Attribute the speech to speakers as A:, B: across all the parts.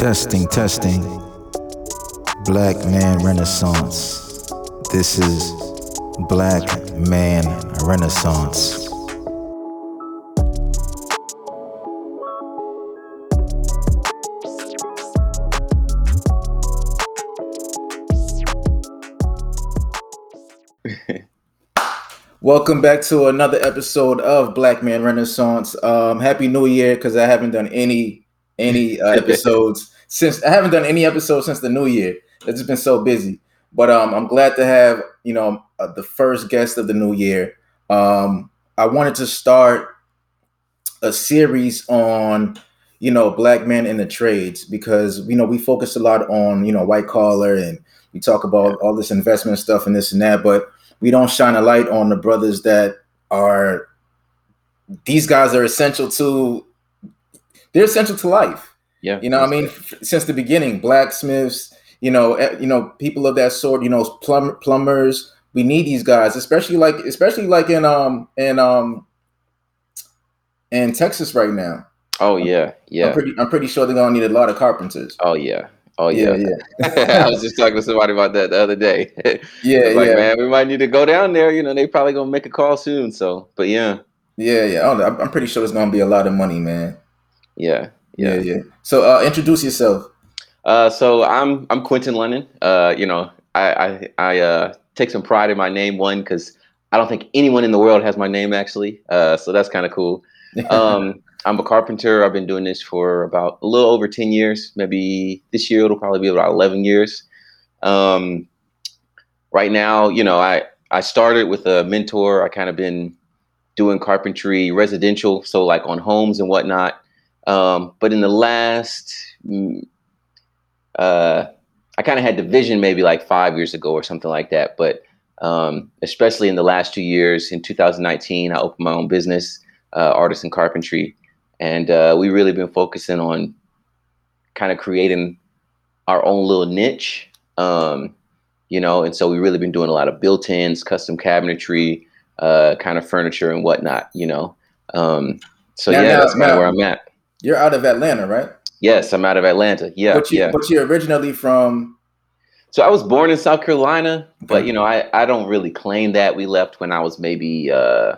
A: Testing, testing. Black Man Renaissance. This is Black Man Renaissance. Welcome back to another episode of Black Man Renaissance. Um, Happy New Year, because I haven't done any any uh, episodes since I haven't done any episodes since the New Year. It's just been so busy. But um, I'm glad to have you know uh, the first guest of the new year. Um, I wanted to start a series on you know black men in the trades because you know we focus a lot on you know white collar and we talk about all this investment stuff and this and that, but we don't shine a light on the brothers that are these guys are essential to they're essential to life.
B: Yeah.
A: You know, I mean, f- since the beginning, blacksmiths, you know, eh, you know, people of that sort, you know, plum- plumbers, we need these guys, especially like especially like in um in um in Texas right now.
B: Oh yeah, yeah.
A: I'm pretty I'm pretty sure they're gonna need a lot of carpenters.
B: Oh yeah. Oh yeah.
A: yeah.
B: I was just talking to somebody about that the other day.
A: Yeah,
B: like,
A: yeah.
B: man, we might need to go down there. You know, they probably gonna make a call soon. So, but yeah,
A: Yeah, yeah. I don't know. I'm- I'm pretty sure there's gonna be a lot of money, man.
B: Yeah,
A: Yeah,
B: yeah.
A: yeah. So uh introduce yourself.
B: Uh, so I'm I'm Quentin Lonon. Uh, you know, I I, I uh, take some pride in my name. One, because I don't think anyone in the world has my name actually. Uh, so that's kind of cool. Um, I'm a carpenter. I've been doing this for about a little over 10 years. Maybe this year it'll probably be about 11 years. Um, right now, you know, I, I started with a mentor. I kind of been doing carpentry residential, so like on homes and whatnot. Um, but in the last, uh, I kind of had the vision maybe like five years ago or something like that. But um, especially in the last two years, in 2019, I opened my own business, uh, Artisan Carpentry and uh, we really been focusing on kind of creating our own little niche um, you know and so we've really been doing a lot of built-ins custom cabinetry uh, kind of furniture and whatnot you know um, so
A: Now-
B: yeah
A: now-
B: that's kind of where i'm at
A: You're out of Atlanta, right?
B: yes i'm out of atlanta yeah
A: but you
B: yeah
A: but you're originally from
B: so i was born in south carolina but you know i, I don't really claim that we left when i was maybe uh,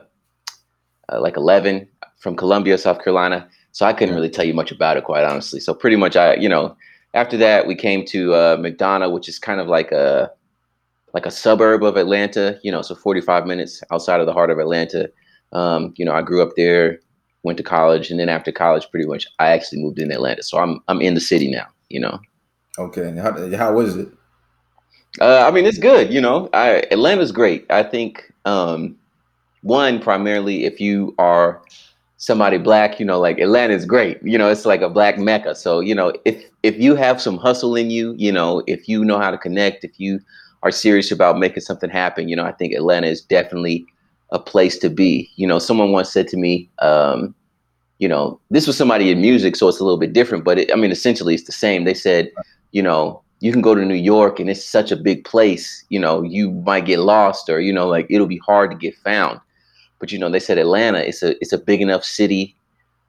B: uh, like 11 from Columbia, South Carolina. So I couldn't really tell you much about it, quite honestly. So pretty much, I you know, after that we came to uh, McDonough, which is kind of like a like a suburb of Atlanta. You know, so 45 minutes outside of the heart of Atlanta. Um, you know, I grew up there, went to college, and then after college, pretty much, I actually moved in Atlanta. So I'm I'm in the city now. You know.
A: Okay. and How how was it?
B: Uh, I mean, it's good. You know, I, Atlanta's great. I think um, one primarily if you are somebody black, you know, like Atlanta's great. You know, it's like a black mecca. So you know, if if you have some hustle in you, you know, if you know how to connect, if you are serious about making something happen, you know, I think Atlanta is definitely a place to be. You know, someone once said to me, um, you know, this was somebody in music, so it's a little bit different, but it, I mean, essentially it's the same. They said, you know, you can go to New York and it's such a big place, you know, you might get lost or, you know, like it'll be hard to get found. But, you know, they said Atlanta is a, it's a big enough city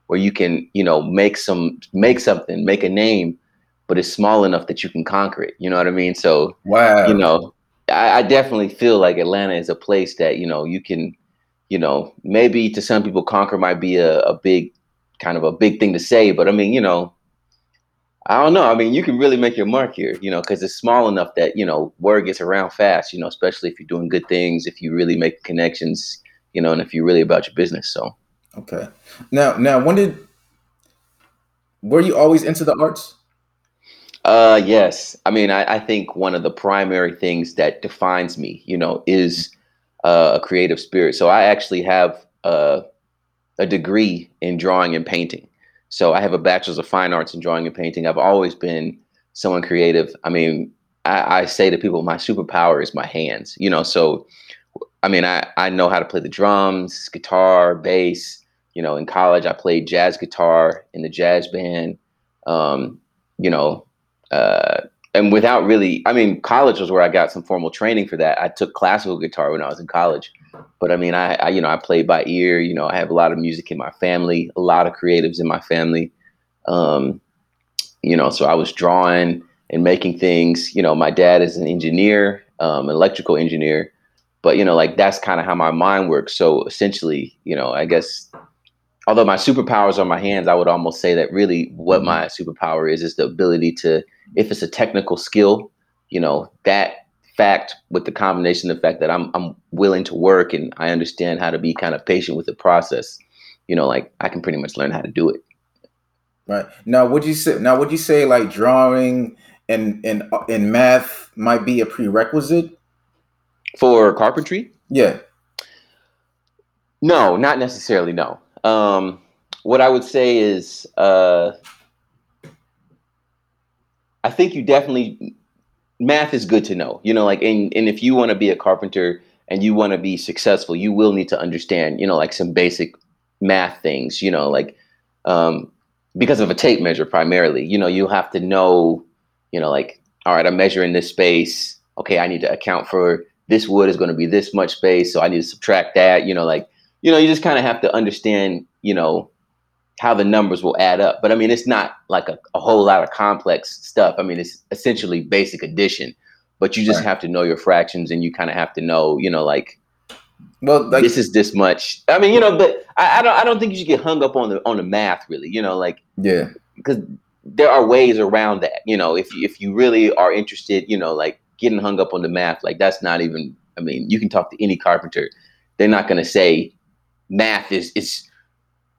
B: where you can, you know, make some, make something, make a name, but it's small enough that you can conquer it. You know what I mean? So,
A: Wow.
B: you know, I, I definitely feel like Atlanta is a place that, you know, you can, you know, maybe to some people conquer might be a, a big kind of a big thing to say, but I mean, you know, I don't know. I mean, you can really make your mark here, you know, because it's small enough that, you know, word gets around fast, you know, especially if you're doing good things, if you really make connections, you know, and if you're really about your business. So,
A: Okay. Now now when did were you always into the arts?
B: Uh, yes. I mean, I, I think one of the primary things that defines me, you know, is uh, a creative spirit. So I actually have uh, a degree in drawing and painting. So I have a bachelor's of fine arts in drawing and painting. I've always been someone creative. I mean, I, I say to people, my superpower is my hands. You know, so I mean, I I know how to play the drums, guitar, bass. You know, in college I played jazz guitar in the jazz band. Um, you know, uh, and without really, I mean, college was where I got some formal training for that. I took classical guitar when I was in college, but I mean, I, I you know, I played by ear. You know, I have a lot of music in my family, a lot of creatives in my family. Um, you know, so I was drawing and making things. You know, my dad is an engineer, um, electrical engineer, but you know, like that's kind of how my mind works. So essentially, you know, I guess although my superpowers are my hands, I would almost say that really what mm-hmm. my superpower is is the ability to, if it's a technical skill, you know, that fact with the combination of the fact that I'm I'm willing to work and I understand how to be kind of patient with the process, you know, like I can pretty much learn how to do it.
A: Right. Now would you say now would you say like drawing and and and math might be a prerequisite
B: for carpentry?
A: Yeah.
B: No, not necessarily no. Um what I would say is uh I think you definitely math is good to know. You know, like and and if you want to be a carpenter and you want to be successful, you will need to understand, you know, like some basic math things, you know, like um because of a tape measure primarily. You know, you have to know, you know, like, all right, I'm measuring this space. Okay, I need to account for this wood is going to be this much space, so I need to subtract that, you know, like, you know, you just kind of have to understand, you know, how the numbers will add up. But I mean, it's not like a, a whole lot of complex stuff. I mean, it's essentially basic addition, but you just right. have to know your fractions and you kind of have to know, you know, like, well, like, this is this much. I mean, you know, but I, I, don't, I don't think you should get hung up on the on the math, really. You know, like,
A: yeah,
B: because there are ways around that. You know, if you, if you really are interested, you know, like getting hung up on the math, like that's not even. I mean, you can talk to any carpenter; they're not going to say math is is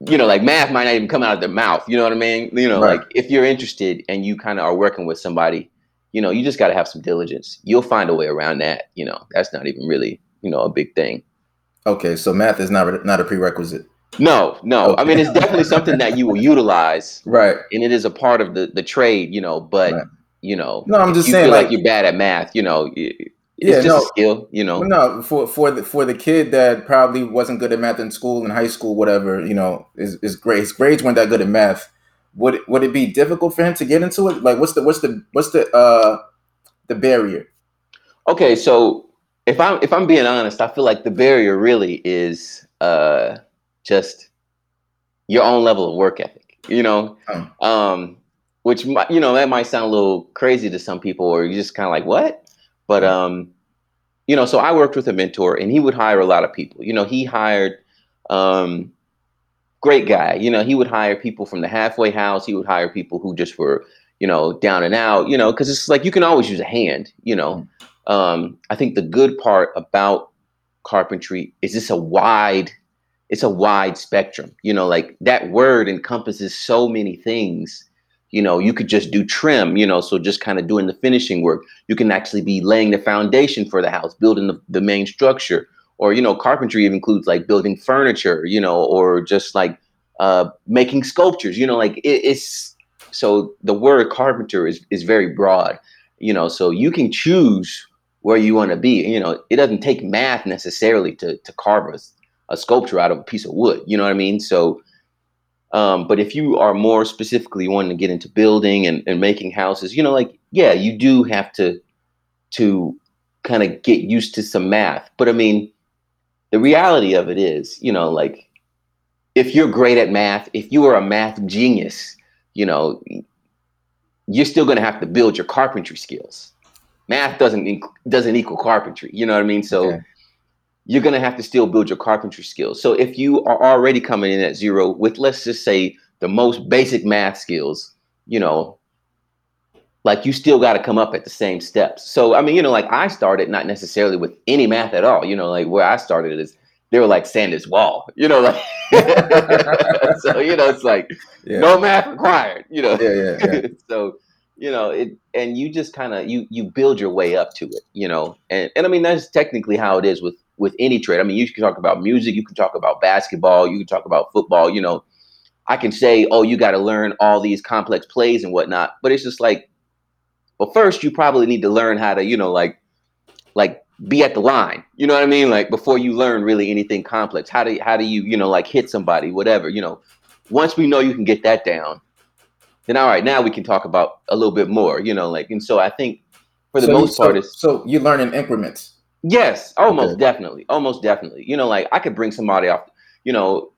B: you know, like math might not even come out of their mouth. You know what I mean? You know, right. like if you're interested and you kind of are working with somebody, you know, you just got to have some diligence. You'll find a way around that. You know, that's not even really, you know, a big thing.
A: Okay, so math is not not a prerequisite.
B: No, no. Okay. I mean, it's definitely something that you will utilize,
A: right?
B: And it is a part of the the trade, you know. But right. you know,
A: no, I'm just saying,
B: like, like, you're bad at math, you know, yeah, just no, skill, you know.
A: No, for for the for the kid that probably wasn't good at math in school, in high school, whatever, you know, is is great. His grades weren't that good at math. Would would it be difficult for him to get into it? Like, what's the what's the what's the uh the barrier?
B: Okay, so if I'm if I'm being honest, I feel like the barrier really is uh just your own level of work ethic. You know, oh. um, which you know that might sound a little crazy to some people, or you just kind of like what but um, you know, so I worked with a mentor, and he would hire a lot of people. You know, he hired um, great guy. You know, he would hire people from the halfway house. He would hire people who just were, you know, down and out. You know, because it's like you can always use a hand. You know, um, I think the good part about carpentry is it's a wide, it's a wide spectrum. You know, like that word encompasses so many things you know you could just do trim you know so just kind of doing the finishing work. You can actually be laying the foundation for the house building the, the main structure. Or you know carpentry includes like building furniture you know or just like uh, making sculptures you know like it, it's so the word carpenter is is very broad you know so you can choose where you want to be. You know it doesn't take math necessarily to to carve a, a sculpture out of a piece of wood you know what i mean? So um, but if you are more specifically wanting to get into building and, and making houses, you know, like, yeah, you do have to to kind of get used to some math. But I mean, the reality of it is, you know, like if you're great at math, if you are a math genius, you know, you're still going to have to build your carpentry skills. Math doesn't doesn't equal carpentry. You know what I mean? So okay you're going to have to still build your carpentry skills. So if you are already coming in at zero with, let's just say, the most basic math skills, you know, like you still got to come up at the same steps. So, I mean, you know, like I started not necessarily with any math at all, you know, like where I started is they were like Sanders wall, you know, like, so, you know, it's like yeah. no math required, you know?
A: Yeah, yeah, yeah.
B: so, you know it and you just kind of you you build your way up to it you know and and i mean that's technically how it is with with any trade. I mean you can talk about music you can talk about basketball you can talk about football you know. I can say oh you got to learn all these complex plays and whatnot but it's just like well first you probably need to learn how to you know like like be at the line you know what i mean? Like before you learn really anything complex. How do how do you you know like hit somebody whatever you know? Once we know you can get that down then all right, now we can talk about a little bit more, you know, like, and so I think for the so most
A: you,
B: part, it's
A: so you learn in increments.
B: Yes, almost okay. definitely, almost definitely. You know, like I could bring somebody off, you know,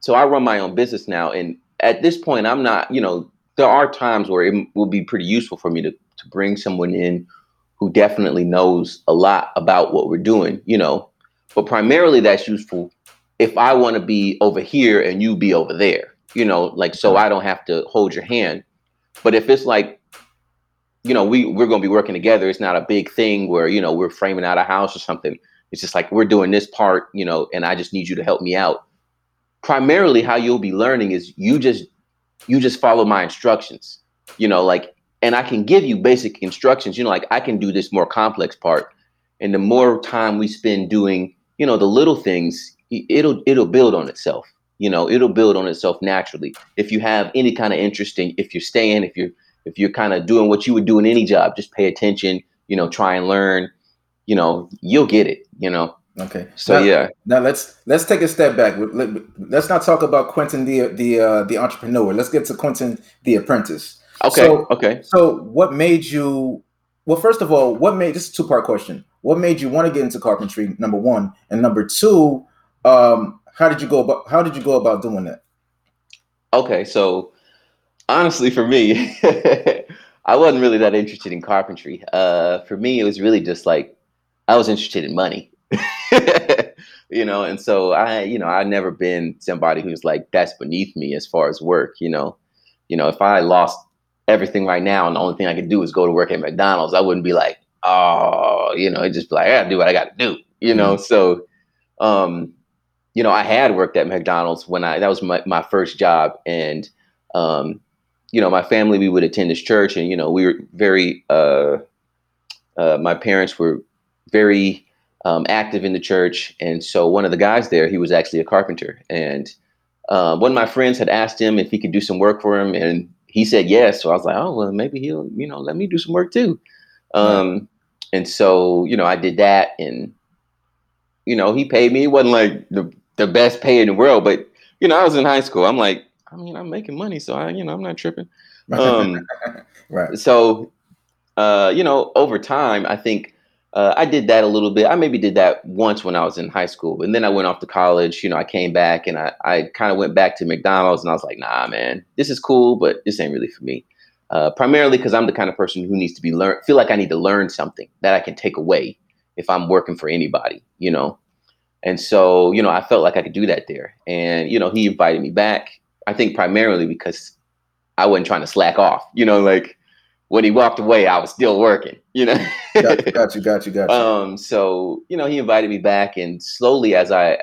B: so I run my own business now, and at this point, I'm not, you know, there are times where it will be pretty useful for me to to bring someone in who definitely knows a lot about what we're doing, you know. But primarily that's useful if I want to be over here and you be over there, you know, like so I don't have to hold your hand. But if it's like, you know, we we're gonna be working together, it's not a big thing where, you know, we're framing out a house or something. It's just like we're doing this part, you know, and I just need you to help me out. Primarily how you'll be learning is you just you just follow my instructions. You know, like and I can give you basic instructions. You know, like I can do this more complex part, and the more time we spend doing, you know, the little things, it'll it'll build on itself. You know, it'll build on itself naturally. If you have any kind of interest in, if you're staying, if you're if you're kind of doing what you would do in any job, just pay attention. You know, try and learn. You know, you'll get it. You know.
A: Okay.
B: So
A: now,
B: yeah.
A: Now let's let's take a step back. Let's not talk about Quentin the the uh, the entrepreneur. Let's get to Quentin the apprentice.
B: Okay.
A: So,
B: okay.
A: So what made you? Well, first of all, what made this is a two part question? What made you want to get into carpentry? Number one, and number two, um, how did you go about? How did you go about doing that?
B: Okay, so honestly, for me, I wasn't really that interested in carpentry. Uh, for me, it was really just like I was interested in money. you know, and so I, you know, I've never been somebody who's like that's beneath me as far as work. You know, you know, if I lost everything right now, and the only thing I could do is go to work at McDonald's, I wouldn't be like, oh, you know, it just be like, I gotta do what I gotta do, you know. Mm-hmm. So, um, you know, I had worked at McDonald's when I that was my, my first job, and um, you know, my family we would attend this church, and you know, we were very uh, uh, my parents were very um, active in the church, and so one of the guys there, he was actually a carpenter, and uh, one of my friends had asked him if he could do some work for him, and he said yes. So I was like, oh well, maybe he'll you know let me do some work too. Um, and so you know I did that, and you know he paid me. It wasn't like the the best pay in the world, but you know I was in high school. I'm like, I mean, I'm making money, so I you know I'm not tripping. Um,
A: right.
B: So uh, you know, over time, I think uh, I did that a little bit. I maybe did that once when I was in high school, and then I went off to college. You know, I came back and I, I kind of went back to McDonald's, and I was like, Nah, man, this is cool, but this ain't really for me. Uh, primarily because I'm the kind of person who needs to be learn. Feel like I need to learn something that I can take away if I'm working for anybody. You know, and so you know, I felt like I could do that there, and you know, he invited me back. I think primarily because I wasn't trying to slack off. You know, like when he walked away, I was still working, you know.
A: got, you, got you, got you, got you.
B: Um, so you know, he invited me back, and slowly, as I,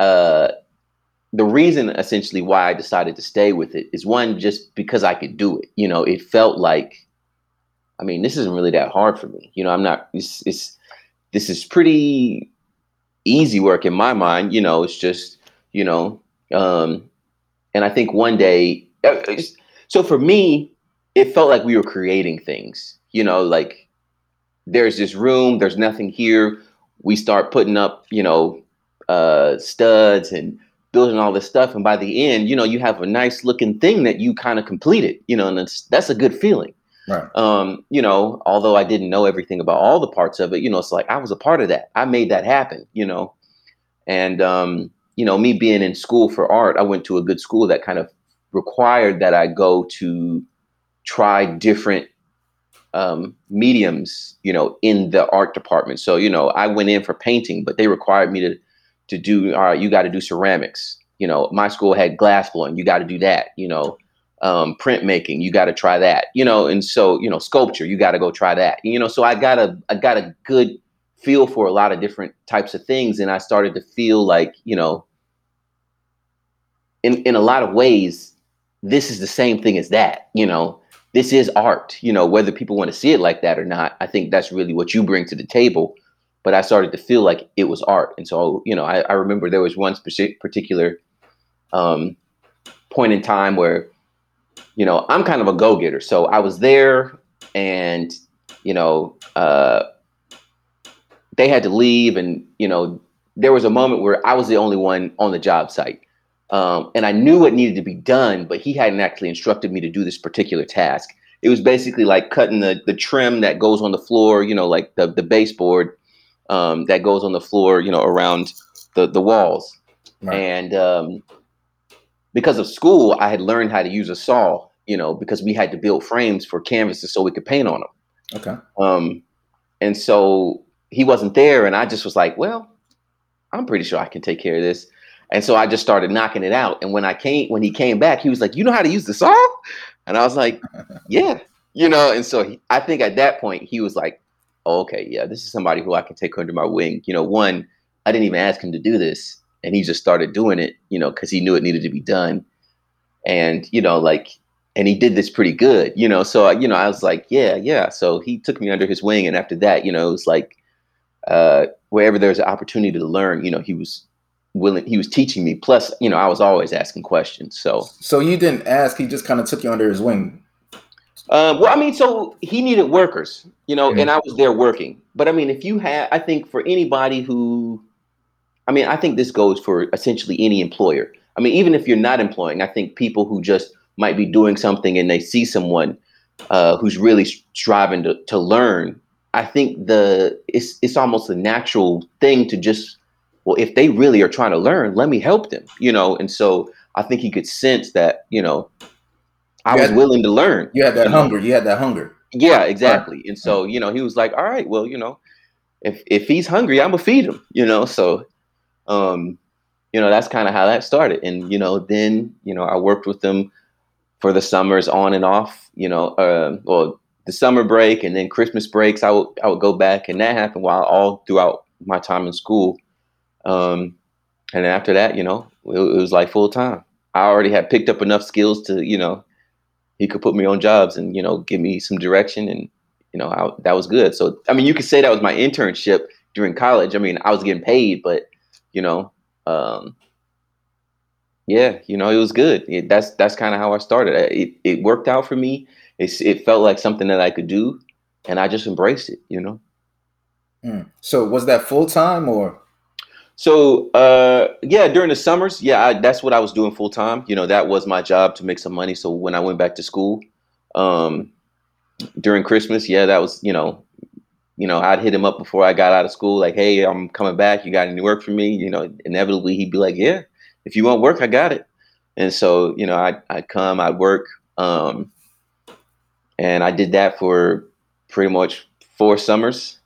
B: uh, the reason essentially why I decided to stay with it is one, just because I could do it. You know, it felt like, I mean, this isn't really that hard for me. You know, I'm not. It's, it's this is pretty easy work in my mind. You know, it's just you know, um, and I think one day, uh, so for me it felt like we were creating things, you know, like there's this room, there's nothing here. We start putting up, you know, uh, studs and building all this stuff. And by the end, you know, you have a nice looking thing that you kind of completed, you know, and that's, that's a good feeling.
A: Right.
B: Um, you know, although I didn't know everything about all the parts of it, you know, it's like I was a part of that. I made that happen, you know. And um, you know, me being in school for art, I went to a good school that kind of required that I go to try different um, mediums, you know, in the art department. So, you know, I went in for painting, but they required me to to do. All right, you got to do ceramics. You know, my school had glass blowing. You got to do that. You know, um, printmaking. You got to try that. You know, and so you know, sculpture. You got to go try that. You know, so I got a I got a good feel for a lot of different types of things, and I started to feel like you know, in in a lot of ways, this is the same thing as that. You know this is art, you know, whether people want to see it like that or not. I think that's really what you bring to the table. But I started to feel like it was art. And so, you know, I, I remember there was one specific, particular um, point in time where, you know, I'm kind of a go getter. So I was there and, you know, uh, they had to leave. And, you know, there was a moment where I was the only one on the job site. Um, and I knew what needed to be done, but he hadn't actually instructed me to do this particular task. It was basically like cutting the the trim that goes on the floor, you know, like the the baseboard um, that goes on the floor, you know, around the the walls. Right. And um, because of school, I had learned how to use a saw, you know, because we had to build frames for canvases so we could paint on them.
A: Okay.
B: Um, and so he wasn't there, and I just was like, well, I'm pretty sure I can take care of this. And so I just started knocking it out. And when I came, when he came back, he was like, "You know how to use the saw?" And I was like, "Yeah." You know, and so he, I think at that point he was like, oh, "Okay, yeah, this is somebody who I can take under my wing." You know, one, I didn't even ask him to do this, and he just started doing it. You know, because he knew it needed to be done, and you know, like, and he did this pretty good. You know, so you know, I was like, "Yeah, yeah." So he took me under his wing, and after that, you know, it was like uh, wherever there's an opportunity to learn, you know, he was willing he was teaching me. Plus you know i was always asking questions so.
A: So you didn't ask he just kind of took you under his wing?
B: Uh, well i mean so he needed workers you know mm-hmm. and i was there working. But i mean if you have i think for anybody who i mean i think this goes for essentially any employer. I mean even if you're not employing i think people who just might be doing something and they see someone uh, who's really striving to, to learn i think the it's it's almost a natural thing to just well, if they really are trying to learn, let me help them, you know? And so I think he could sense that, you know, I was willing to learn.
A: You had that hunger. You had that hunger.
B: Yeah, exactly. And so, you know, he was like, all right, well, you know, if, if he's hungry, I'm gonna feed him, you know? So, um, you know, that's kind of how that started. And, you know, then, you know, I worked with them for the summers on and off, you know, uh, well, the summer break and then Christmas breaks, I would, I would go back and that happened while all throughout my time in school. Um, and after that, you know, it, it was like full time. I already had picked up enough skills to, you know, he could put me on jobs and you know give me some direction, and you know I, that was good. So I mean, you could say that was my internship during college. I mean, I was getting paid, but you know, um, yeah, you know, it was good. It, that's that's kind of how I started. It it worked out for me. It it felt like something that I could do, and I just embraced it. You know.
A: Mm. So was that full time or?
B: So uh, yeah, during the summers, yeah, I, that's what I was doing full time. You know, that was my job to make some money. So when I went back to school, um, during Christmas, yeah, that was you know, you know, I'd hit him up before I got out of school, like, hey, I'm coming back. You got any work for me? You know, inevitably he'd be like, yeah, if you want work, I got it. And so you know, I I'd come, I'd work, um, and I did that for pretty much four summers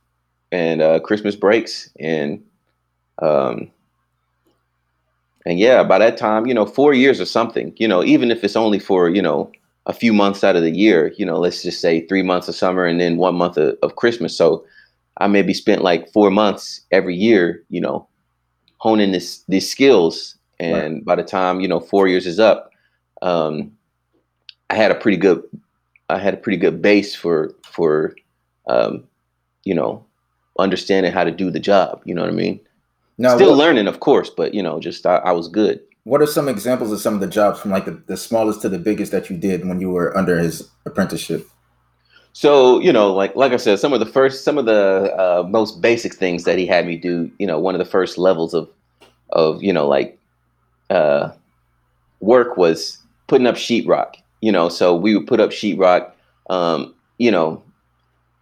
B: and uh, Christmas breaks and um, and yeah, by that time, you know, four years or something, you know, even if it's only for, you know, a few months out of the year, you know, let's just say three months of summer and then one month of, of Christmas. So I maybe spent like four months every year, you know, honing this these skills. And right. by the time, you know, four years is up, um, I had a pretty good I had a pretty good base for for um, you know, understanding how to do the job. You know what I mean? Now, Still what, learning, of course, but you know, just I, I, was good.
A: What are some examples of some of the jobs from like the, the smallest to the biggest that you did when you were under his apprenticeship?
B: So you know, like like I said, some of the first, some of the uh, most basic things that he had me do. You know, one of the first levels of of you know like uh, work was putting up sheetrock. You know, so we would put up sheetrock. Um, you know,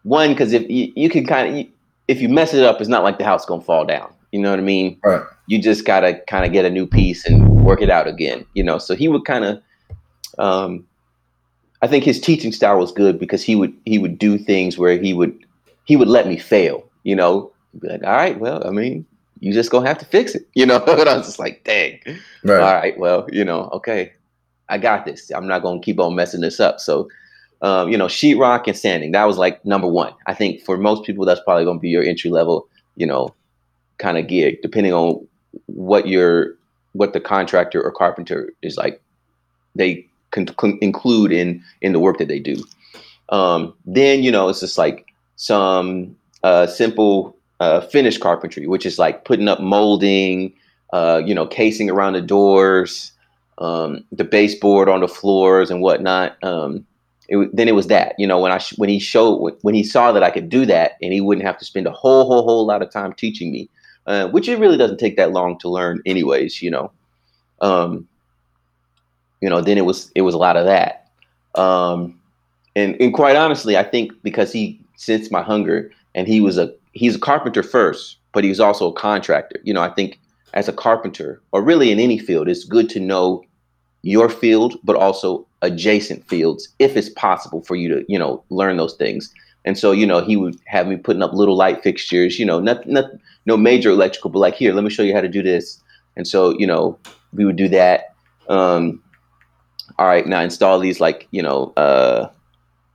B: one because if you, you can kind of if you mess it up, it's not like the house gonna fall down. You know what I mean?
A: Right.
B: You just gotta kind of get a new piece and work it out again. You know, so he would kind of. Um, I think his teaching style was good because he would he would do things where he would he would let me fail. You know, be like, all right, well, I mean, you just gonna have to fix it. You know, and I was just like, dang. Right. All right, well, you know, okay, I got this. I'm not gonna keep on messing this up. So. Um, you know, sheetrock and sanding. That was like number one. I think for most people, that's probably going to be your entry level. You know, kind of gig, depending on what your what the contractor or carpenter is like. They can include in in the work that they do. Um, then you know it's just like some uh, simple uh, finish carpentry, which is like putting up molding, uh, you know, casing around the doors, um, the baseboard on the floors and whatnot. Um, it, then it was that you know when I when he showed when he saw that I could do that and he wouldn't have to spend a whole whole whole lot of time teaching me uh, which it really doesn't take that long to learn, anyways. You know, um, you know, then it was it was a lot of that, um, and and quite honestly, I think because he sensed my hunger and he was a he's a carpenter first, but he was also a contractor. You know, I think as a carpenter or really in any field, it's good to know your field, but also adjacent fields if it's possible for you to, you know, learn those things. And so, you know, he would have me putting up little light fixtures, you know, not, not no major electrical, but like here, let me show you how to do this. And so, you know, we would do that. Um, all right, now install these like, you know, uh,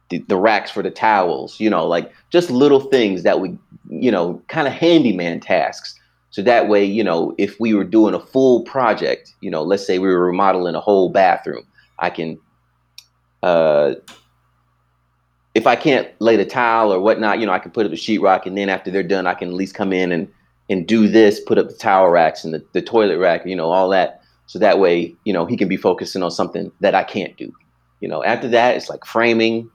B: the, the racks for the towels, you know, like just little things that would, you know, kind of handyman tasks. So that way, you know, if we were doing a full project, you know, let's say we were remodeling a whole bathroom, I can uh, if I can't lay the tile or whatnot, you know, I can put up the sheetrock, and then after they're done, I can at least come in and and do this, put up the towel racks and the, the toilet rack, you know, all that. So that way, you know, he can be focusing on something that I can't do. You know, after that, it's like framing,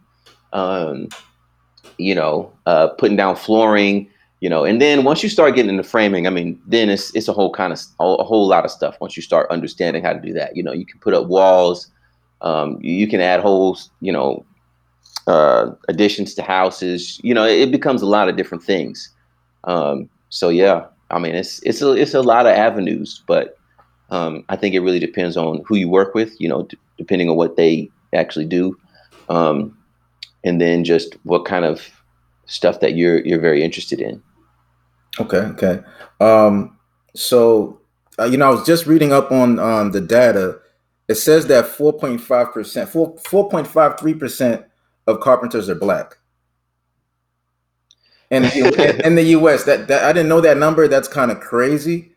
B: um, you know, uh, putting down flooring, you know, and then once you start getting into framing, I mean, then it's it's a whole kind of a whole lot of stuff. Once you start understanding how to do that, you know, you can put up walls, um, you can add holes, you know, uh, additions to houses. You know, it becomes a lot of different things. Um, so yeah, I mean, it's it's a it's a lot of avenues, but um, I think it really depends on who you work with. You know, d- depending on what they actually do, um, and then just what kind of stuff that you're you're very interested in.
A: Okay, okay. Um, so uh, you know, I was just reading up on um, the data. It says that 4.5 percent, 4 4.53 percent of carpenters are black. And in the U.S., that, that I didn't know that number. That's kind of crazy.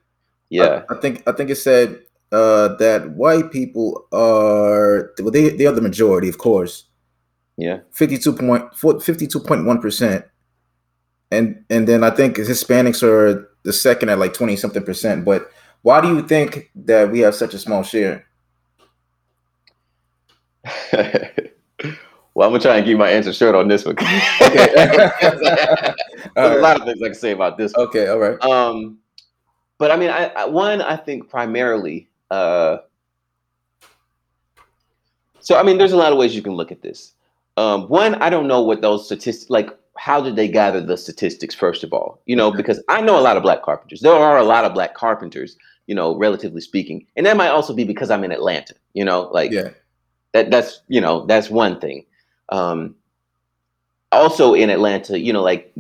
B: Yeah,
A: I, I, think I think it said uh, that white people are well, they they are the majority, of course.
B: Yeah,
A: 52.1 percent, and and then I think Hispanics are the second at like twenty something percent. But why do you think that we have such a small share?
B: Well, I'm gonna try and keep my answer short on this one. okay. There's right. a lot of things I can say about this.
A: One. Okay, all right.
B: Um, but I mean, I, I one I think primarily. Uh, so I mean, there's a lot of ways you can look at this. Um, one, I don't know what those statistics like. How did they gather the statistics? First of all, you know, because I know a lot of black carpenters. There are a lot of black carpenters, you know, relatively speaking, and that might also be because I'm in Atlanta. You know, like
A: yeah.
B: that. That's you know, that's one thing. Um, also in Atlanta, you know, like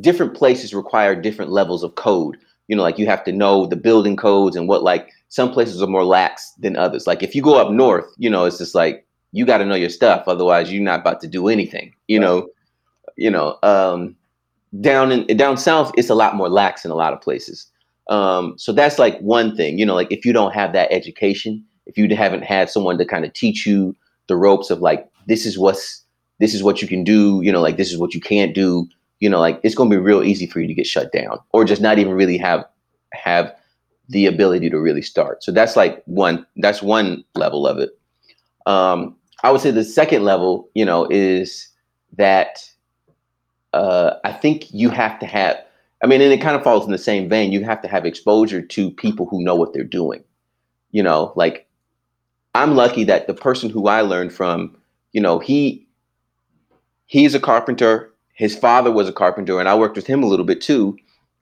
B: different places require different levels of code. You know, like you have to know the building codes and what like some places are more lax than others. Like if you go up north, you know, it's just like you got to know your stuff, otherwise you're not about to do anything. You right. know, you know, um, down in down south, it's a lot more lax in a lot of places. Um, so that's like one thing. You know, like if you don't have that education, if you haven't had someone to kind of teach you the ropes of like this is what's this is what you can do, you know, like this is what you can't do, you know, like it's going to be real easy for you to get shut down or just not even really have have the ability to really start. So that's like one that's one level of it. Um, I would say the second level, you know, is that uh, I think you have to have. I mean, and it kind of falls in the same vein. You have to have exposure to people who know what they're doing. You know, like I'm lucky that the person who I learned from, you know, he he's a carpenter. His father was a carpenter, and I worked with him a little bit too.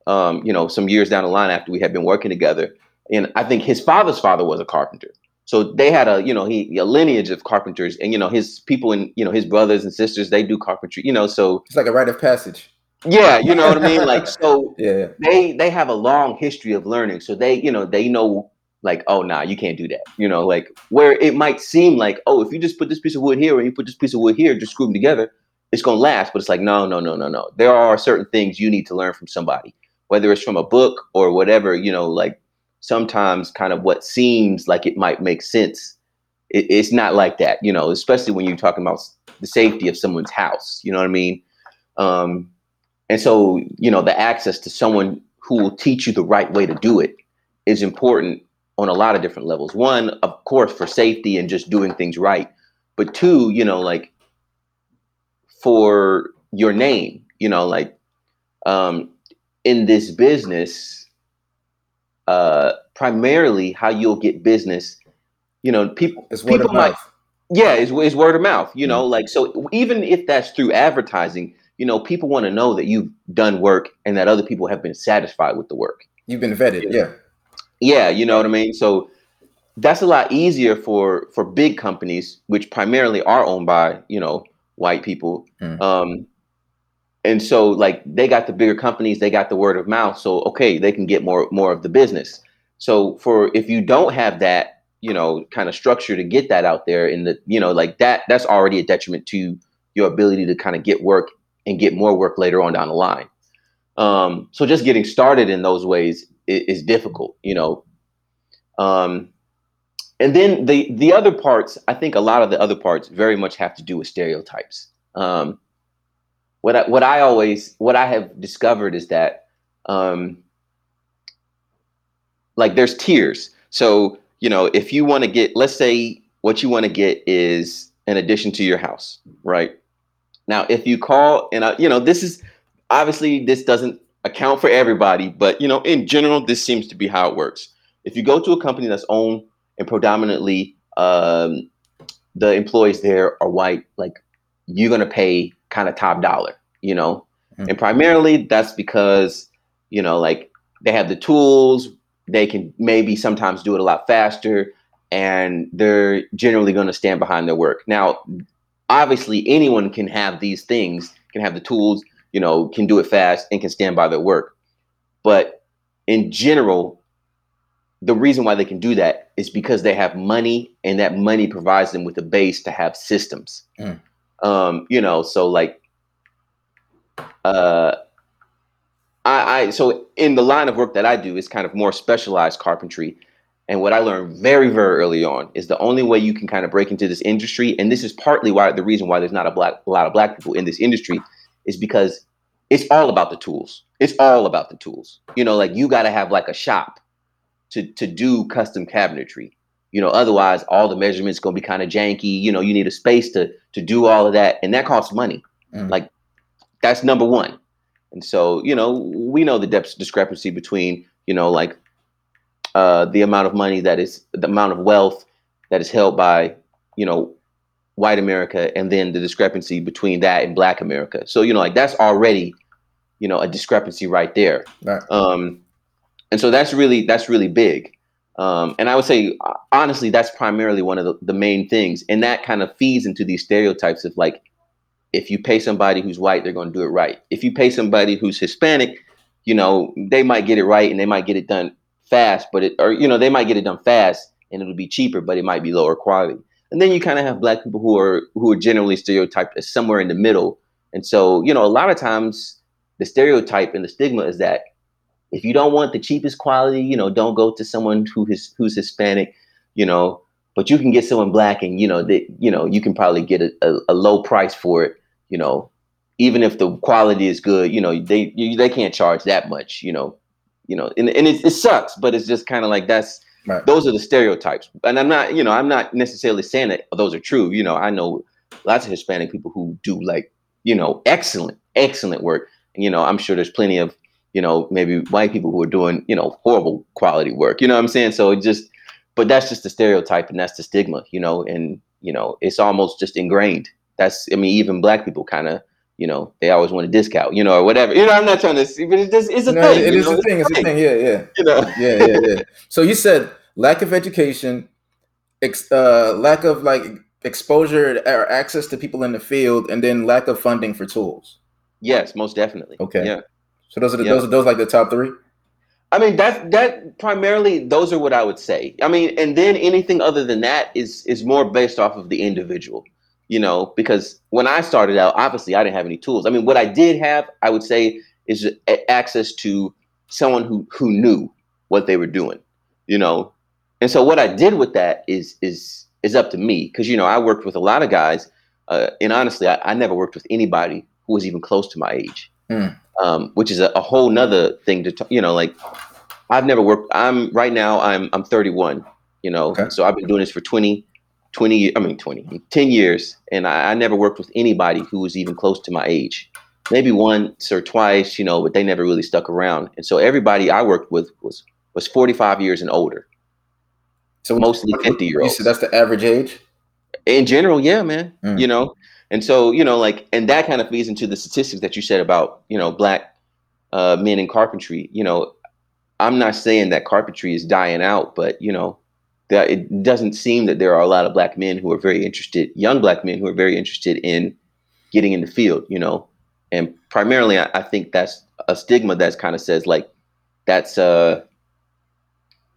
B: Um, you know, some years down the line after we had been working together, and I think his father's father was a carpenter. So they had a, you know, he a lineage of carpenters, and you know, his people and you know his brothers and sisters they do carpentry. You know, so
A: it's like a rite of passage.
B: Yeah, you know what I mean. Like so,
A: yeah,
B: they they have a long history of learning. So they, you know, they know like, oh nah, you can't do that. You know, like where it might seem like, oh, if you just put this piece of wood here and you put this piece of wood here, just screw them together, it's going to last. But it's like, no, no, no, no, no. There are certain things you need to learn from somebody, whether it's from a book or whatever, you know, like sometimes kind of what seems like it might make sense. It, it's not like that, you know, especially when you're talking about the safety of someone's house, you know what I mean? Um, and so, you know, the access to someone who will teach you the right way to do it is important on a lot of different levels. One, of course, for safety and just doing things right. But two, you know, like for your name you know like um in this business uh primarily how you'll get business you know people
A: it's word
B: people
A: of mouth.
B: yeah it's, it's word of mouth you know mm-hmm. like so even if that's through advertising you know people want to know that you've done work and that other people have been satisfied with the work
A: you've been vetted yeah
B: yeah you know what i mean so that's a lot easier for for big companies, which primarily are owned by you know white people. Mm. Um, and so like they got the bigger companies, they got the word of mouth. So okay, they can get more more of the business. So for if you don't have that, you know, kind of structure to get that out there in the, you know, like that, that's already a detriment to your ability to kind of get work and get more work later on down the line. Um, so just getting started in those ways is, is difficult, you know. Um, and then the the other parts, I think a lot of the other parts very much have to do with stereotypes. Um, what I, what I always what I have discovered is that um, like there's tiers. So you know if you want to get, let's say what you want to get is an addition to your house, right? Now if you call and you know this is obviously this doesn't account for everybody, but you know in general this seems to be how it works. If you go to a company that's owned and predominantly um, the employees there are white, like you're gonna pay kind of top dollar, you know, mm-hmm. and primarily that's because you know like they have the tools, they can maybe sometimes do it a lot faster, and they're generally going to stand behind their work. Now, obviously, anyone can have these things, can have the tools, you know, can do it fast and can stand by their work, but in general the reason why they can do that is because they have money and that money provides them with a base to have systems. Mm. Um, you know, so like uh I, I so in the line of work that I do is kind of more specialized carpentry. And what I learned very, very early on is the only way you can kind of break into this industry, and this is partly why the reason why there's not a black a lot of black people in this industry is because it's all about the tools. It's all about the tools. You know, like you got to have like a shop to to do custom cabinetry. You know, otherwise all the measurements gonna be kind of janky. You know, you need a space to to do all of that, and that costs money. Mm. Like that's number one. And so, you know, we know the depth discrepancy between, you know, like uh, the amount of money that is the amount of wealth that is held by, you know, white America, and then the discrepancy between that and Black America. So, you know, like that's already, you know, a discrepancy right there. Right. Um, and so that's really that's really big um, and i would say honestly that's primarily one of the, the main things. And that kind of feeds into these stereotypes of like if you pay somebody who's white they're going to do it right. If you pay somebody who's hispanic you know they might get it right and they might get it done fast but it or you know they might get it done fast and it'll be cheaper but it might be lower quality. And then you kind of have black people who are who are generally stereotyped as somewhere in the middle. And so you know a lot of times the stereotype and the stigma is that if you don't want the cheapest quality, you know, don't go to someone who is who's Hispanic, you know, but you can get someone black and you know that you know you can probably get a, a, a, low price for it, you know, even if the quality is good, you know, they you, they can't charge that much, you know, you know, and, and it, it sucks, but it's just kind of like that's right. those are the stereotypes. And I'm not, you know, I'm not necessarily saying that those are true. You know, I know lots of Hispanic people who do like, you know, excellent, excellent work. And, you know, I'm sure there's plenty of you know, maybe white people who are doing, you know, horrible quality work. You know what I'm saying? So it just, but that's just the stereotype and that's the stigma, you know, and, you know, it's almost just ingrained. That's, I mean, even black people kind of, you know, they always want a discount, you know, or whatever. You know, I'm not trying to see, but it's just, it's a no, thing.
A: It is know? a thing. It's, it's a thing. Yeah, yeah. You know? yeah, yeah, yeah. So you said lack of education, ex, uh, lack of like exposure or access to people in the field, and then lack of funding for tools.
B: Yes, most definitely.
A: Okay.
B: Yeah.
A: So those are the, yep. those are those like the top three.
B: I mean that that primarily those are what I would say. I mean, and then anything other than that is is more based off of the individual, you know. Because when I started out, obviously I didn't have any tools. I mean, what I did have, I would say, is access to someone who who knew what they were doing, you know. And so what I did with that is is is up to me because you know I worked with a lot of guys, uh, and honestly, I, I never worked with anybody who was even close to my age. Mm um, which is a, a whole nother thing to t- you know like I've never worked. I'm right now. I'm I'm 31. You know, okay. so I've been doing this for 20, 20. I mean 20, 10 years, and I, I, never worked with anybody who was even close to my age. Maybe once or twice, you know, but they never really stuck around. And so everybody I worked with was was 45 years and older. So mostly 50 year olds.
A: So that's the average age.
B: In general, yeah, man. Mm. You know, and so, you know, like, and that kind of feeds into the statistics that you said about, you know, black uh, men in carpentry. You know, I'm not saying that carpentry is dying out, but you know, that it doesn't seem that there are a lot of black men who are very interested, young black men who are very interested in getting in the field, you know. And primarily, I, I think that's a stigma that's kind of says like that's uh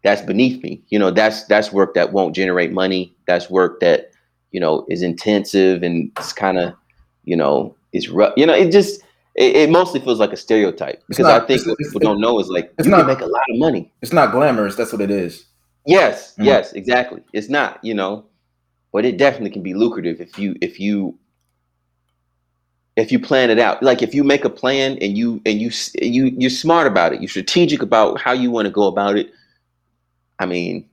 B: that's beneath me. You know, that's that's work that won't generate money. That's work that you know is intensive and it's kind of you know is rough. You know, it just it, it, mostly feels like a stereotype because not, I think what people don't know is like it's not make a lot of money.
A: It's not glamorous. That's what it is.
B: Yes, mm-hmm. yes, exactly. It's not, you know, but it definitely can be lucrative if you if you if you plan it out. Like if you make a plan and you and you you you're smart about it, you're strategic about how you want to go about it. I mean,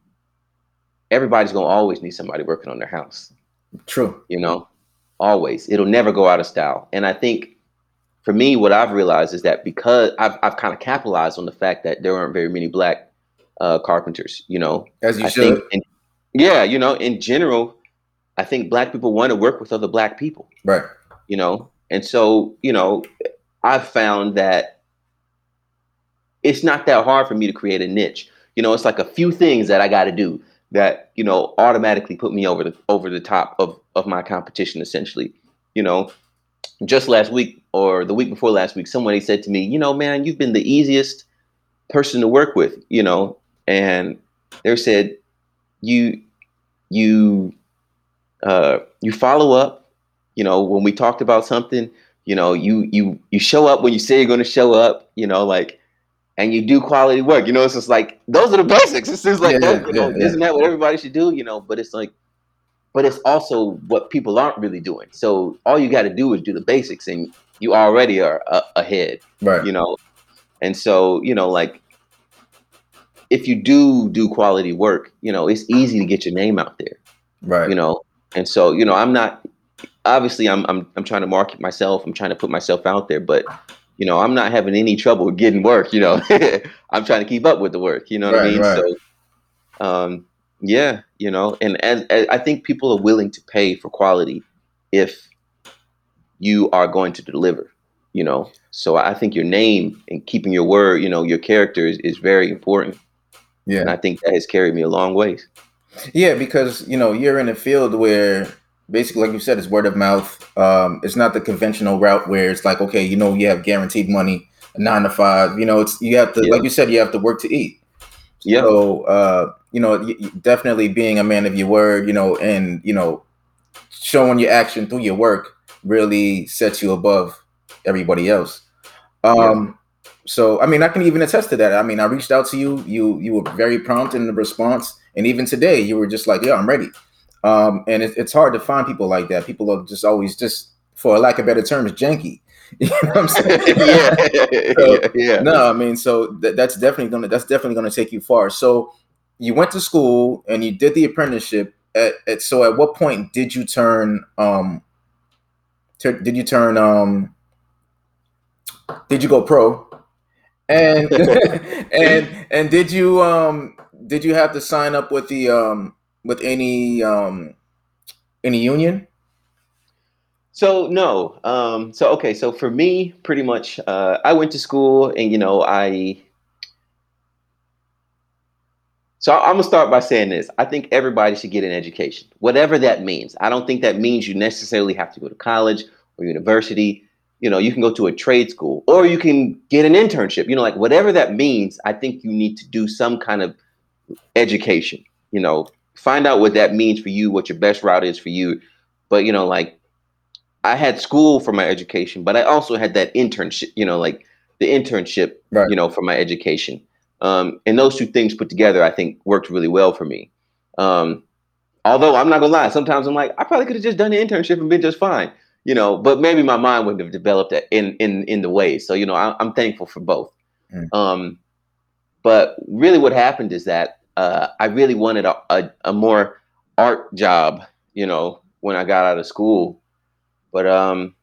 B: everybody's gonna always need somebody working on their house.
A: True.
B: You know, always. It'll never go out of style. And I think for me, what I've realized is that because I've I've kind of capitalized on the fact that there aren't very many black uh, carpenters. You know,
A: as you I should.
B: In, yeah, you know, in general, I think black people want to work with other black people.
A: Right.
B: You know, and so you know, I've found that it's not that hard for me to create a niche. You know, it's like a few things that I got to do that you know automatically put me over the over the top of of my competition. Essentially, you know, just last week or the week before last week, somebody said to me, you know, man, you've been the easiest person to work with, you know, and they said you you uh, you follow up. You know, when we talked about something, you know, you you you show up when you say you're going to show up. You know, like, and you do quality work. You know, it's just like those are the basics. It seems like yeah, yeah, you know, yeah, isn't that what everybody should do? You know, but it's like, but it's also what people aren't really doing. So all you got to do is do the basics, and you already are uh, ahead.
A: Right.
B: You know, and so you know, like if you do do quality work, you know, it's easy to get your name out there.
A: Right.
B: You know, and so, you know, I'm not obviously I'm I'm I'm trying to market myself, I'm trying to put myself out there, but you know, I'm not having any trouble getting work, you know. I'm trying to keep up with the work, you know what right, I mean? Right. So um yeah, you know, and as, I think people are willing to pay for quality if you are going to deliver, you know. So I think your name and keeping your word, you know, your character is, is very important. Yeah. And I think that has carried me a long ways.
A: Yeah, because you know you're in a field where basically, like you said, it's word of mouth. Um, it's not the conventional route where it's like, okay, you know, you have guaranteed money, nine to five. You know, it's you have to, yeah. like you said, you have to work to eat. Yeah. So, uh, you know, definitely being a man of your word, you know, and you know, showing your action through your work really sets you above everybody else. Um, so I mean, I can even attest to that. I mean, I reached out to you. You you were very prompt in the response, and even today, you were just like, "Yeah, I'm ready." Um, and it, it's hard to find people like that. People are just always just, for lack of better terms, janky. You know what I'm saying? yeah, so, yeah, yeah. No, I mean, so th- that's definitely gonna that's definitely gonna take you far. So you went to school and you did the apprenticeship. At, at so at what point did you turn? Um, ter- did you turn? Um, did you go pro? And and and did you um did you have to sign up with the um with any um any union?
B: So no. Um so okay, so for me pretty much uh I went to school and you know I so I'm gonna start by saying this. I think everybody should get an education, whatever that means. I don't think that means you necessarily have to go to college or university you know you can go to a trade school or you can get an internship you know like whatever that means i think you need to do some kind of education you know find out what that means for you what your best route is for you but you know like i had school for my education but i also had that internship you know like the internship right. you know for my education um, and those two things put together i think worked really well for me um, although i'm not gonna lie sometimes i'm like i probably could have just done the internship and been just fine you know, but maybe my mind wouldn't have developed in in in the way. So you know, I, am thankful for both. Mm. Um, but really, what happened is that uh, I really wanted a, a, a more art job, you know, when I got out of school. But um,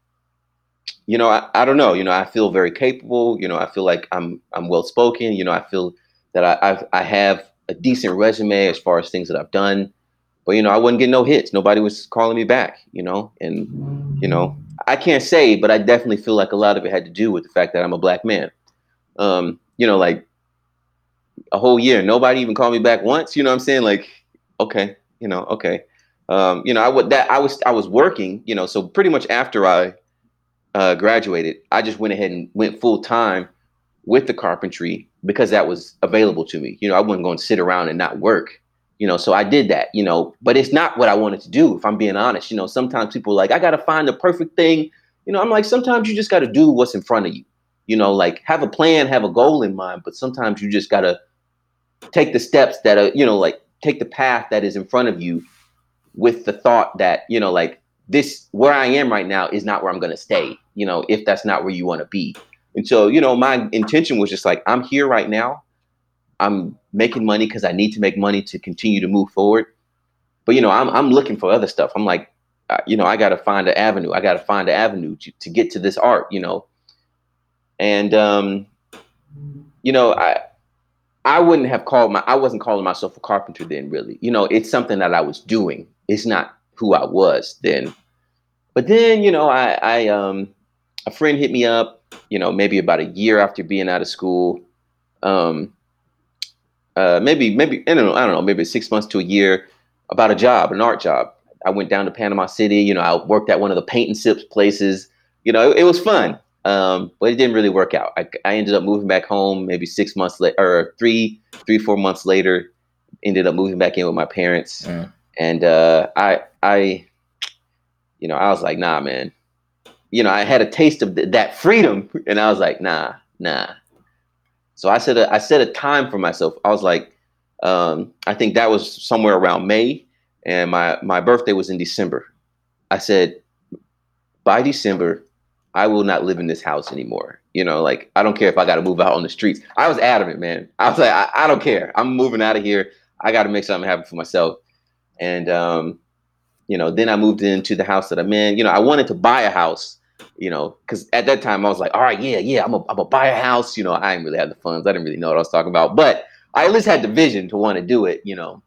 B: you know, I, I don't know. You know, I feel very capable. You know, I feel like I'm I'm well spoken. You know, I feel that I I've, I have a decent resume as far as things that I've done but you know, I wasn't getting no hits. Nobody was calling me back, you know, and you know, I can't say, but I definitely feel like a lot of it had to do with the fact that I'm a black man. Um, you know, like a whole year, nobody even called me back once. You know what I'm saying? Like okay, you know, okay. Um, you know, I would that I was I was working, you know, so pretty much after I uh, graduated, I just went ahead and went full time with the carpentry because that was available to me. You know, I wasn't going to sit around and not work. You know, so I did that. You know, but it's not what I wanted to do. If I'm being honest, you know, sometimes people like I got to find the perfect thing. You know, I'm like sometimes you just got to do what's in front of you. You know, like have a plan, have a goal in mind, but sometimes you just got to take the steps that are, you know, like take the path that is in front of you with the thought that, you know, like this where I am right now is not where I'm going to stay, you know, if that's not where you want to be. And so, you know, my intention was just like, I'm here right now. I'm making money because I need to make money to continue to move forward. But, you know, I'm, I'm looking for other stuff. I'm like, uh, you know, I got to find an avenue. I got to find an avenue to, to get to this art, you know. And, um, you know, I, I wouldn't have called my I wasn't calling myself a carpenter then really. You know, it's something that I was doing. It's not who I was then. But then, you know, I I um a friend hit me up, you know, maybe about a year after being out of school. Um uh maybe maybe I don't know, I don't know, maybe 6 months to a year about a job, an art job. I went down to Panama City, you know, I worked at one of the paint and sips places. You know, it, it was fun. Um, but it didn't really work out. I, I ended up moving back home maybe six months later, or three, three, four months later. Ended up moving back in with my parents, mm. and uh, I, I, you know, I was like, nah, man. You know, I had a taste of th- that freedom, and I was like, nah, nah. So I said, a, I set a time for myself. I was like, um, I think that was somewhere around May, and my my birthday was in December. I said, by December, I will not live in this house anymore. You know, like I don't care if I got to move out on the streets. I was adamant, man. I was like, I, I don't care. I'm moving out of here. I got to make something happen for myself. And um, you know, then I moved into the house that I'm in. You know, I wanted to buy a house. You know, because at that time I was like, all right, yeah, yeah, I'm a, I'm a buy a house. You know, I didn't really have the funds. I didn't really know what I was talking about, but I at least had the vision to want to do it. You know,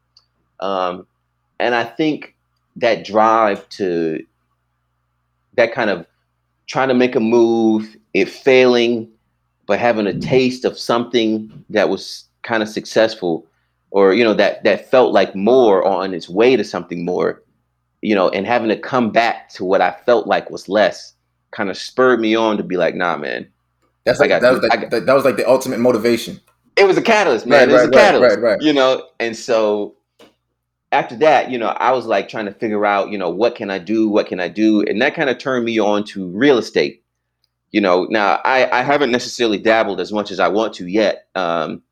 B: um, and I think that drive to that kind of trying to make a move, it failing, but having a taste of something that was kind of successful or you know that that felt like more on its way to something more you know and having to come back to what i felt like was less kind of spurred me on to be like nah man.
A: That's like, that, was like got, that was like the ultimate motivation.
B: It was a catalyst man. Right, it was right, a catalyst right, right, you know? And so after that, you know, I was like trying to figure out, you know, what can I do? What can I do? And that kind of turned me on to real estate. You know, now I, I haven't necessarily dabbled as much as I want to yet. Um,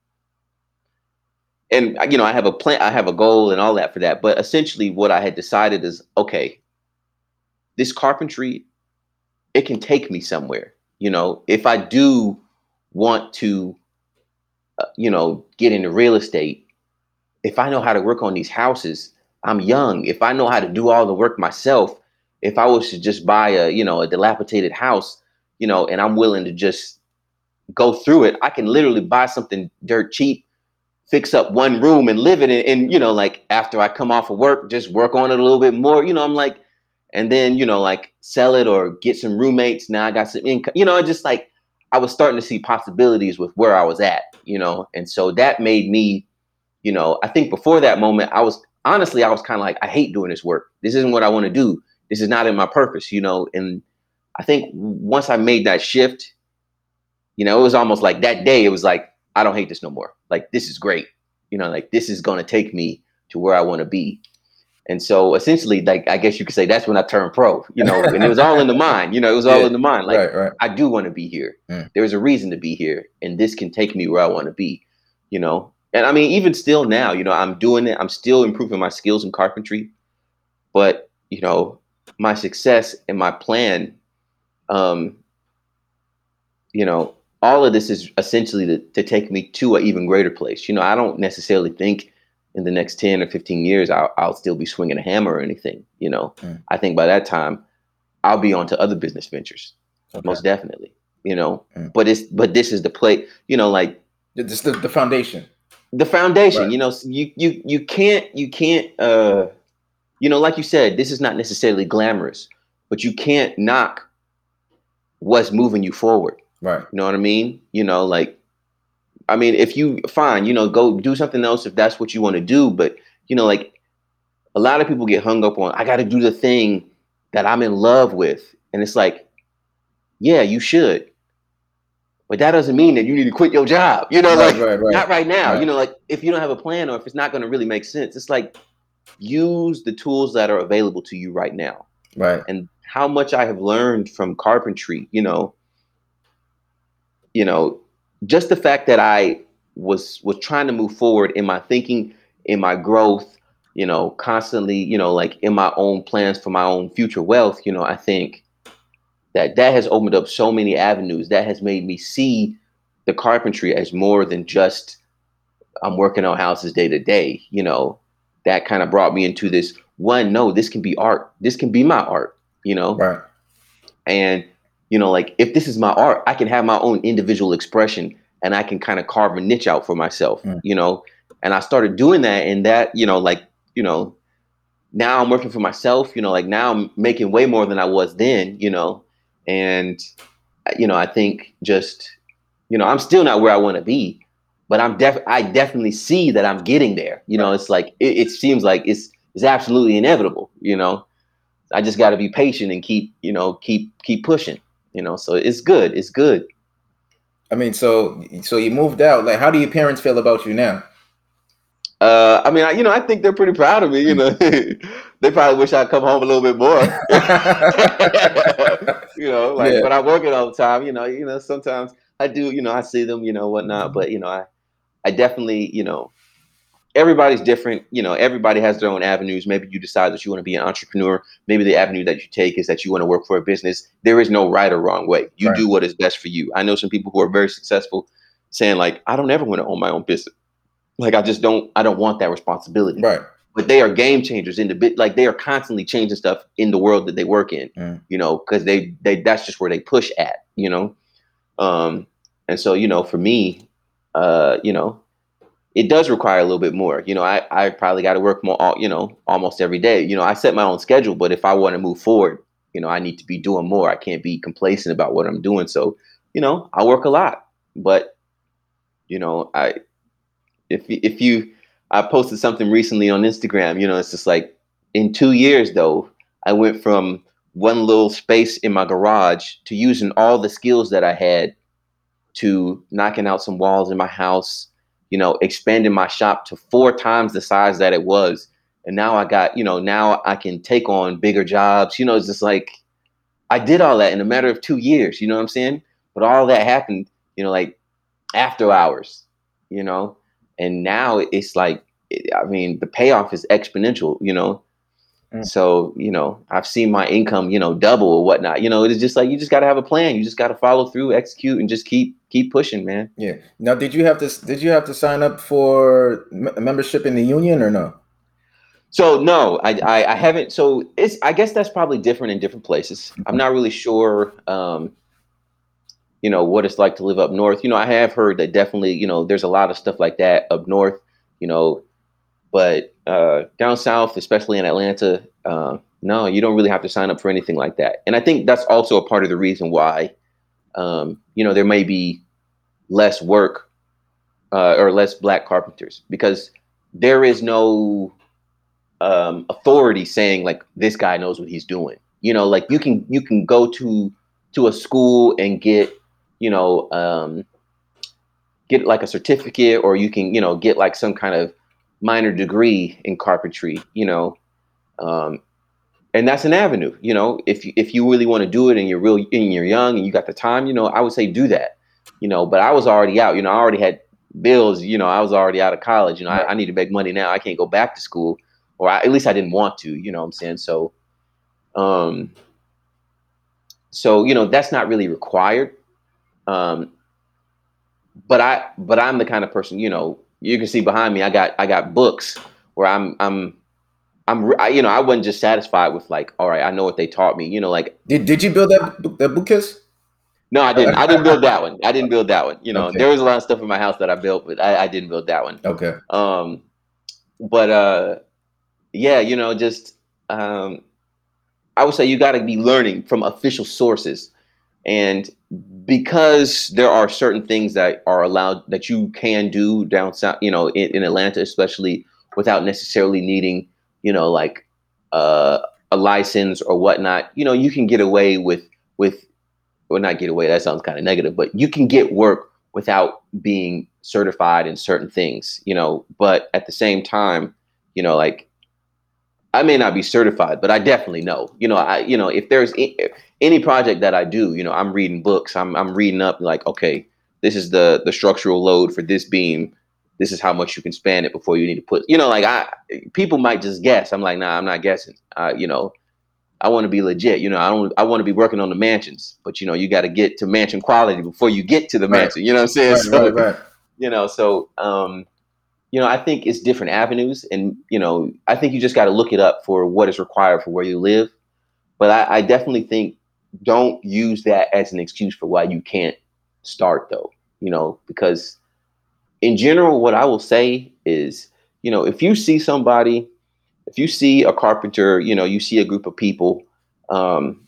B: and you know, I have a plan, I have a goal and all that for that. But essentially, what I had decided is, okay, this carpentry, it can take me somewhere. You know, if I do want to, uh, you know, get into real estate, if I know how to work on these houses, I'm young. If I know how to do all the work myself, if I was to just buy a, you know, a dilapidated house, you know, and I'm willing to just go through it, I can literally buy something dirt cheap, fix up one room and live in it. And, you know, like after I come off of work, just work on it a little bit more. You know, I'm like, and then, you know, like sell it or get some roommates. Now I got some income, you know, just like I was starting to see possibilities with where I was at, you know, and so that made me you know, I think before that moment, I was honestly, I was kind of like, I hate doing this work. This isn't what I want to do. This is not in my purpose, you know. And I think once I made that shift, you know, it was almost like that day, it was like, I don't hate this no more. Like, this is great. You know, like this is going to take me to where I want to be. And so essentially, like, I guess you could say that's when I turned pro, you know, and it was all in the mind, you know, it was all yeah, in the mind. Like, right, right. I do want to be here. Mm. There's a reason to be here, and this can take me where I want to be, you know and I mean, even still now, you know, I'm doing it. I'm still improving my skills in carpentry, but you know, my success and my plan, um, you know, all of this is essentially to, to take me to an even greater place. You know, I don't necessarily think in the next 10 or 15 years I'll, I'll still be swinging a hammer or anything. You know, mm. I think by that time I'll be on to other business ventures, okay. most definitely. You know, mm. but it's but this is the play. You know, like
A: this the, the foundation
B: the foundation right. you know you you you can't you can't uh you know like you said this is not necessarily glamorous but you can't knock what's moving you forward.
A: Right.
B: You know what i mean? You know like i mean if you fine you know go do something else if that's what you want to do but you know like a lot of people get hung up on I got to do the thing that I'm in love with, and it's like, yeah, you should, but that doesn't mean that you need to quit your job. You know, right, like right, right. not right now. You know, like if you don't have a plan or if it's not going to really make sense, it's like use the tools that are available to you right now.
A: Right.
B: And how much I have learned from carpentry, you know, you know, just the fact that I was was trying to move forward in my thinking, in my growth, you know, constantly, you know, like in my own plans for my own future wealth, you know, I think that that has opened up so many avenues that has made me see the carpentry as more than just I'm working on houses day to day, you know, that kind of brought me into this one, no, this can be art. This can be my art, you know?
A: Right.
B: And, you know, like if this is my art, I can have my own individual expression and I can kind of carve a niche out for myself, mm. you know? And I started doing that and that, you know, like, you know, now I'm working for myself, you know, like now I'm making way more than I was then, you know? And, you know, I think just, you know, I'm still not where I want to be, but I'm def I definitely see that I'm getting there. You know, it's like it, it seems like it's it's absolutely inevitable. You know, I just got to be patient and keep you know keep keep pushing. You know, so it's good. It's good.
A: I mean, so so you moved out. Like, how do your parents feel about you now?
B: Uh, I mean, I, you know, I think they're pretty proud of me. You know, they probably wish I'd come home a little bit more. you know, like, yeah. but I'm working all the time. You know, you know, sometimes I do. You know, I see them. You know, whatnot. But you know, I I definitely, you know, everybody's different. You know, everybody has their own avenues. Maybe you decide that you want to be an entrepreneur. Maybe the avenue that you take is that you want to work for a business. There is no right or wrong way. You right. do what is best for you. I know some people who are very successful saying like, I don't ever want to own my own business. Like I just don't. I don't want that responsibility.
A: Right.
B: But they are game changers in the bit. Like they are constantly changing stuff in the world that they work in. Mm. You know, because they they that's just where they push at. You know. Um, and so you know, for me, uh, you know, it does require a little bit more. You know, I, I probably got to work more, you know, almost every day. You know, I set my own schedule, but if I want to move forward, you know, I need to be doing more. I can't be complacent about what I'm doing. So, you know, I work a lot, but, you know, I, if, if you, I posted something recently on Instagram, you know, it's just like in two years though, I went from one little space in my garage to using all the skills that I had to knocking out some walls in my house, you know, expanding my shop to four times the size that it was. And now I got, you know, now I can take on bigger jobs. You know, it's just like I did all that in a matter of two years, you know what I'm saying? But all that happened, you know, like after hours, you know, and now it's like, I mean, the payoff is exponential, you know. Mm. So, you know, I've seen my income, you know, double or whatnot. You know, it's just like you just got to have a plan. You just got to follow through, execute, and just keep keep pushing, man.
A: Yeah. Now, did you have to did you have to sign up for a membership in the union or no?
B: So no, I, I, I haven't. So it's I guess that's probably different in different places. I'm not really sure. Um, you know what it's like to live up north. You know, I have heard that definitely. You know, there's a lot of stuff like that up north. You know, but uh, down south, especially in Atlanta, uh, no, you don't really have to sign up for anything like that. And I think that's also a part of the reason why, um, you know, there may be less work uh, or less black carpenters because there is no um, authority saying like this guy knows what he's doing. You know, like you can you can go to to a school and get you know um, get like a certificate or you can you know get like some kind of minor degree in carpentry, you know, um, and that's an avenue. You know, if you, if you really want to do it and you're real and you're young and you got the time, you know, I would say do that. You know, but I was already out. You know, I already had bills. You know, I was already out of college. You know, I, I need to make money now. I can't go back to school, or I, at least I didn't want to. You know, what I'm saying so. Um. So you know that's not really required. Um. But I but I'm the kind of person you know you can see behind me, I got I got books where I'm I'm I'm I, you know I wasn't just satisfied with like all right I know what they taught me you know like
A: did did you build that that bookcase?
B: No, I didn't. I didn't build that one. I didn't build that one. You know, okay. there was a lot of stuff in my house that I built, but I, I didn't build that one.
A: Okay.
B: Um, but uh, yeah, you know, just um, I would say you got to be learning from official sources, and because there are certain things that are allowed that you can do down south, you know, in, in Atlanta, especially without necessarily needing you know, like uh, a license or whatnot, you know, you can get away with with or not get away. That sounds kind of negative, but you can get work without being certified in certain things, you know. But at the same time, you know, like I may not be certified, but I definitely know. You know, I you know if there's any project that I do, you know, I'm reading books. I'm I'm reading up like, okay, this is the the structural load for this beam. This is how much you can span it before you need to put. You know, like I people might just guess. I'm like, nah, I'm not guessing. Uh, you know, I want to be legit. You know, I don't. I want to be working on the mansions, but you know, you got to get to mansion quality before you get to the right. mansion. You know what I'm saying?
A: Right, so, right, right.
B: You know, so um, you know, I think it's different avenues, and you know, I think you just got to look it up for what is required for where you live. But I, I definitely think don't use that as an excuse for why you can't start, though. You know, because in general, what I will say is, you know, if you see somebody, if you see a carpenter, you know, you see a group of people, um,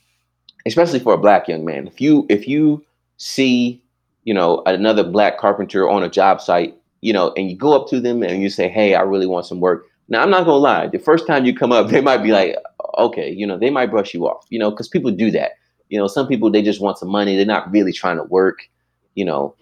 B: especially for a black young man, if you if you see, you know, another black carpenter on a job site you know, and you go up to them and you say, Hey, I really want some work. Now, I'm not gonna lie, the first time you come up, they might be like, okay, you know, they might brush you off, you know, because people do that. You know, some people they just want some money, they're not really trying to work, you know.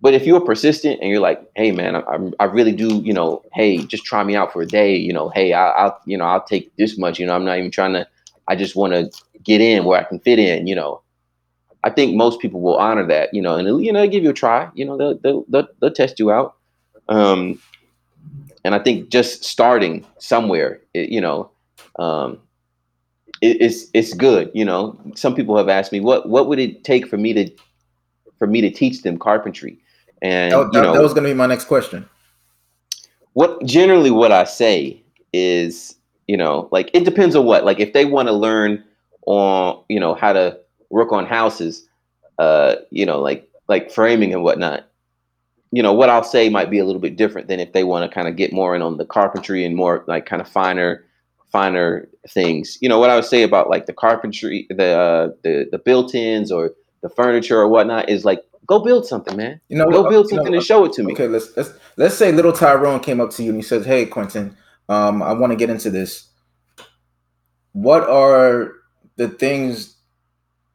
B: But if you're persistent and you're like, hey man, I, I really do, you know, hey, just try me out for a day, you know, hey, I, I'll, you know, I'll take this much, you know, I'm not even trying to, I just want to get in where I can fit in, you know. I think most people will honor that, you know, and you know, give you a try. You know, they'll they'll they'll, they'll test you out. Um, and I think just starting somewhere, it, you know, um, it, it's it's good. You know, some people have asked me what what would it take for me to for me to teach them carpentry, and
A: that,
B: you know,
A: that was going to be my next question.
B: What generally what I say is, you know, like it depends on what. Like if they want to learn on, you know, how to work on houses, uh, you know, like like framing and whatnot. You know, what I'll say might be a little bit different than if they want to kind of get more in on the carpentry and more like kind of finer, finer things. You know, what I would say about like the carpentry, the uh, the the built-ins or the furniture or whatnot is like go build something, man. You know, go build something know, and show it to me.
A: Okay, let's let's let's say little Tyrone came up to you and he says, "Hey, Quentin, um, I want to get into this. What are the things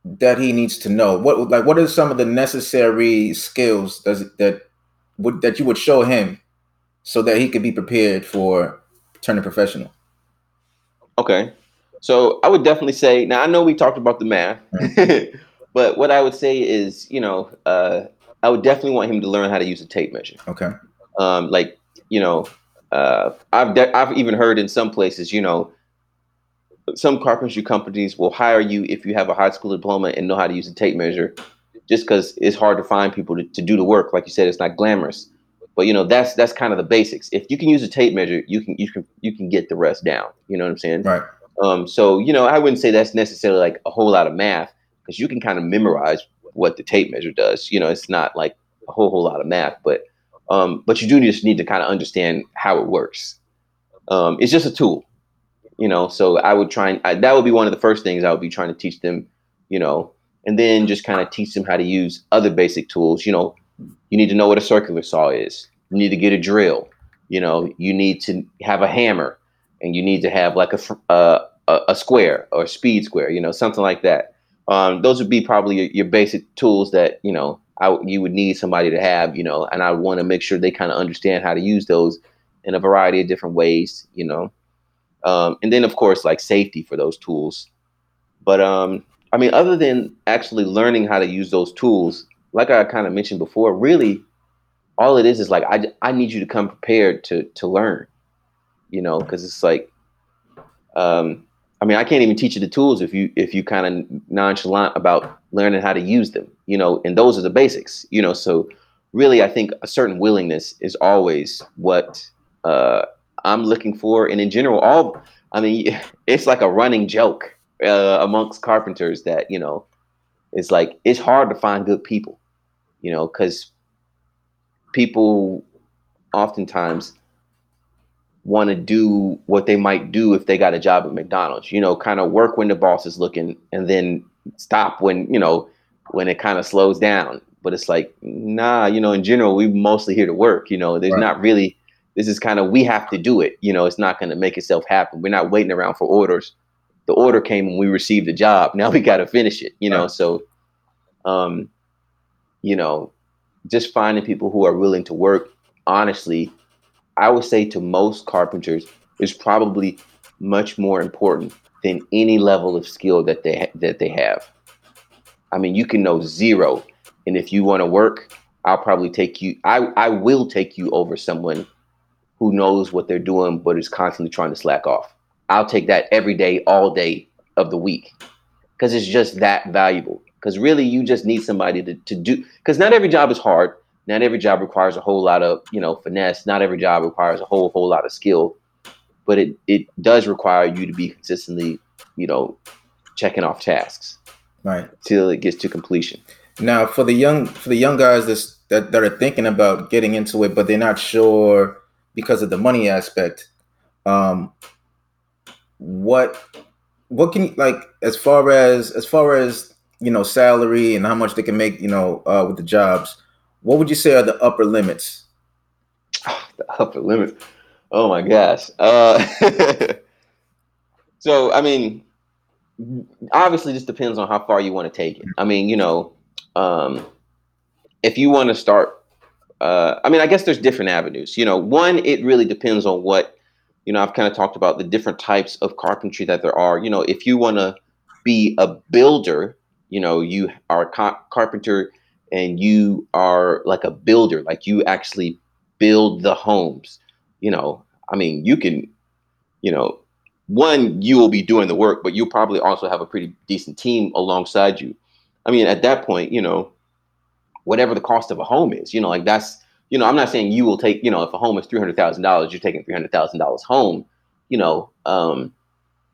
A: that he needs to know? What like what are some of the necessary skills does that would that you would show him so that he could be prepared for turning professional?
B: Okay. So I would definitely say now I know we talked about the math, but what I would say is, you know, uh, I would definitely want him to learn how to use a tape measure.
A: Okay.
B: Um, like, you know, uh, I've de- I've even heard in some places, you know, some carpentry companies will hire you if you have a high school diploma and know how to use a tape measure, just because it's hard to find people to, to do the work. Like you said, it's not glamorous, but you know that's that's kind of the basics. If you can use a tape measure, you can you can you can get the rest down. You know what I'm saying?
A: Right.
B: Um. So you know, I wouldn't say that's necessarily like a whole lot of math because you can kind of memorize what the tape measure does. You know, it's not like a whole whole lot of math, but um, but you do just need to kind of understand how it works. Um, it's just a tool you know so i would try and I, that would be one of the first things i would be trying to teach them you know and then just kind of teach them how to use other basic tools you know you need to know what a circular saw is. You need to get a drill. You know you need to have a hammer and you need to have like a a, a square or a speed square you know something like that. Um, those would be probably your, your basic tools that you know I, you would need somebody to have you know and i want to make sure they kind of understand how to use those in a variety of different ways you know. Um, and then of course like safety for those tools. But um, I mean, other than actually learning how to use those tools, like I kind of mentioned before, really all it is is like I, I need you to come prepared to to learn, you know, because it's like, um, I mean, I can't even teach you the tools if you if you kind of nonchalant about learning how to use them, you know, and those are the basics, you know. So really, I think a certain willingness is always what uh, I'm looking for, and in general, all I mean, it's like a running joke uh, amongst carpenters that you know, it's like it's hard to find good people, you know, because people oftentimes want to do what they might do if they got a job at McDonald's, you know, kind of work when the boss is looking and then stop when, you know, when it kind of slows down. But it's like, nah, you know, in general, we mostly here to work, you know, there's right. not really this is kind of we have to do it. You know, it's not going to make itself happen. We're not waiting around for orders. The order came when we received the job. Now we got to finish it. You know, so um, you know, just finding people who are willing to work honestly, I would say to most carpenters is probably much more important than any level of skill that they ha- that they have. I mean, you can know zero, and if you want to work, I'll probably take you. I I will take you over someone who knows what they're doing but is constantly trying to slack off. I'll take that every day, all day of the week, because it's just that valuable. Because really, you just need somebody to to do. Because not every job is hard. Not every job requires a whole lot of you know finesse. Not every job requires a whole whole lot of skill but it it does require you to be consistently, you know, checking off tasks,
A: right,
B: till it gets to completion.
A: Now, for the young for the young guys that's, that that are thinking about getting into it, but they're not sure because of the money aspect. Um, what what can you like as far as as far as you know salary and how much they can make you know uh, with the jobs what would you say are the upper limits
B: the upper limit Oh my gosh. Uh, so I mean, obviously, this depends on how far you want to take it. I mean, you know, um, if you want to start, uh, I mean, I guess there's different avenues. You know, one, it really depends on what. You know, I've kind of talked about the different types of carpentry that there are. You know, if you want to be a builder, you know, you are a car- carpenter and you are like a builder, like you actually build the homes you know, I mean, you can, you know, one, you will be doing the work, but you'll probably also have a pretty decent team alongside you. I mean, at that point, you know, whatever the cost of a home is, you know, like that's, you know, I'm not saying you will take, you know, if a home is three hundred thousand dollars, you're taking three hundred thousand dollars home. You know, um,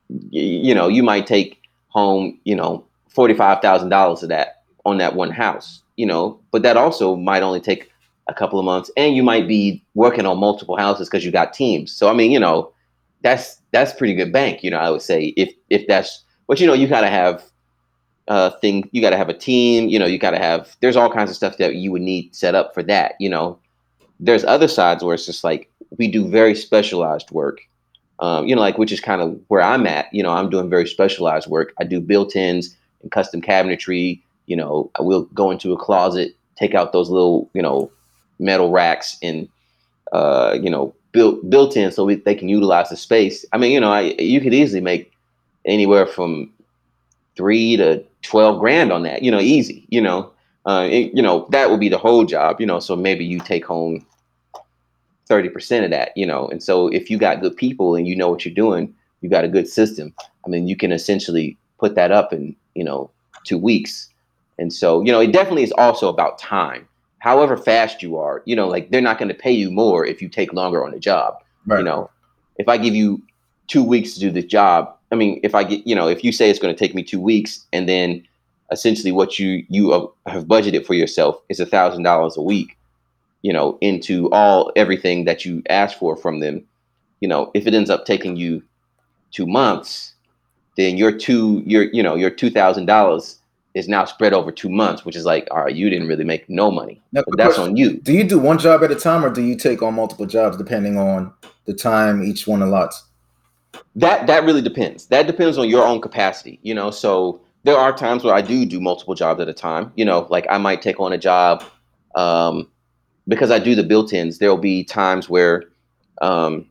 B: y- you know, you might take home, you know, forty five thousand dollars of that on that one house. You know, but that also might only take a couple of months, and you might be working on multiple houses because you got teams. So I mean, you know, that's that's pretty good bank. You know, I would say if if that's, but you know, you gotta have uh thing. You gotta have a team. You know, you gotta have. There's all kinds of stuff that you would need set up for that. You know, there's other sides where it's just like we do very specialized work. Um, you know, like which is kind of where I'm at. You know, I'm doing very specialized work. I do built-ins and custom cabinetry. You know, I will go into a closet, take out those little, you know, metal racks and uh, you know built built in so we, they can utilize the space. I mean, you know, I, you could easily make anywhere from three to twelve grand on that. You know, easy. You know, uh, it, you know that would be the whole job. You know, so maybe you take home thirty percent of that. You know, and so if you got good people and you know what you're doing, you got a good system. I mean, you can essentially put that up in you know two weeks. And so, you know, it definitely is also about time however fast you are, you know, like they're not going to pay you more if you take longer on a job. Right. You know, if I give you two weeks to do this job, I mean, if I get, you know, if you say it's going to take me two weeks and then essentially what you you have budgeted for yourself is a thousand dollars a week, you know, into all everything that you ask for from them, you know, if it ends up taking you two months, then your two your you know your two thousand dollars is now spread over two months, which is like, all right, you didn't really make no money. Now, but that's on you.
A: Do you do one job at a time, or do you take on multiple jobs depending on the time each one allots?
B: That that really depends. That depends on your own capacity. You know, so there are times where I do do multiple jobs at a time. You know, like I might take on a job um, because I do the built-ins. There will be times where um,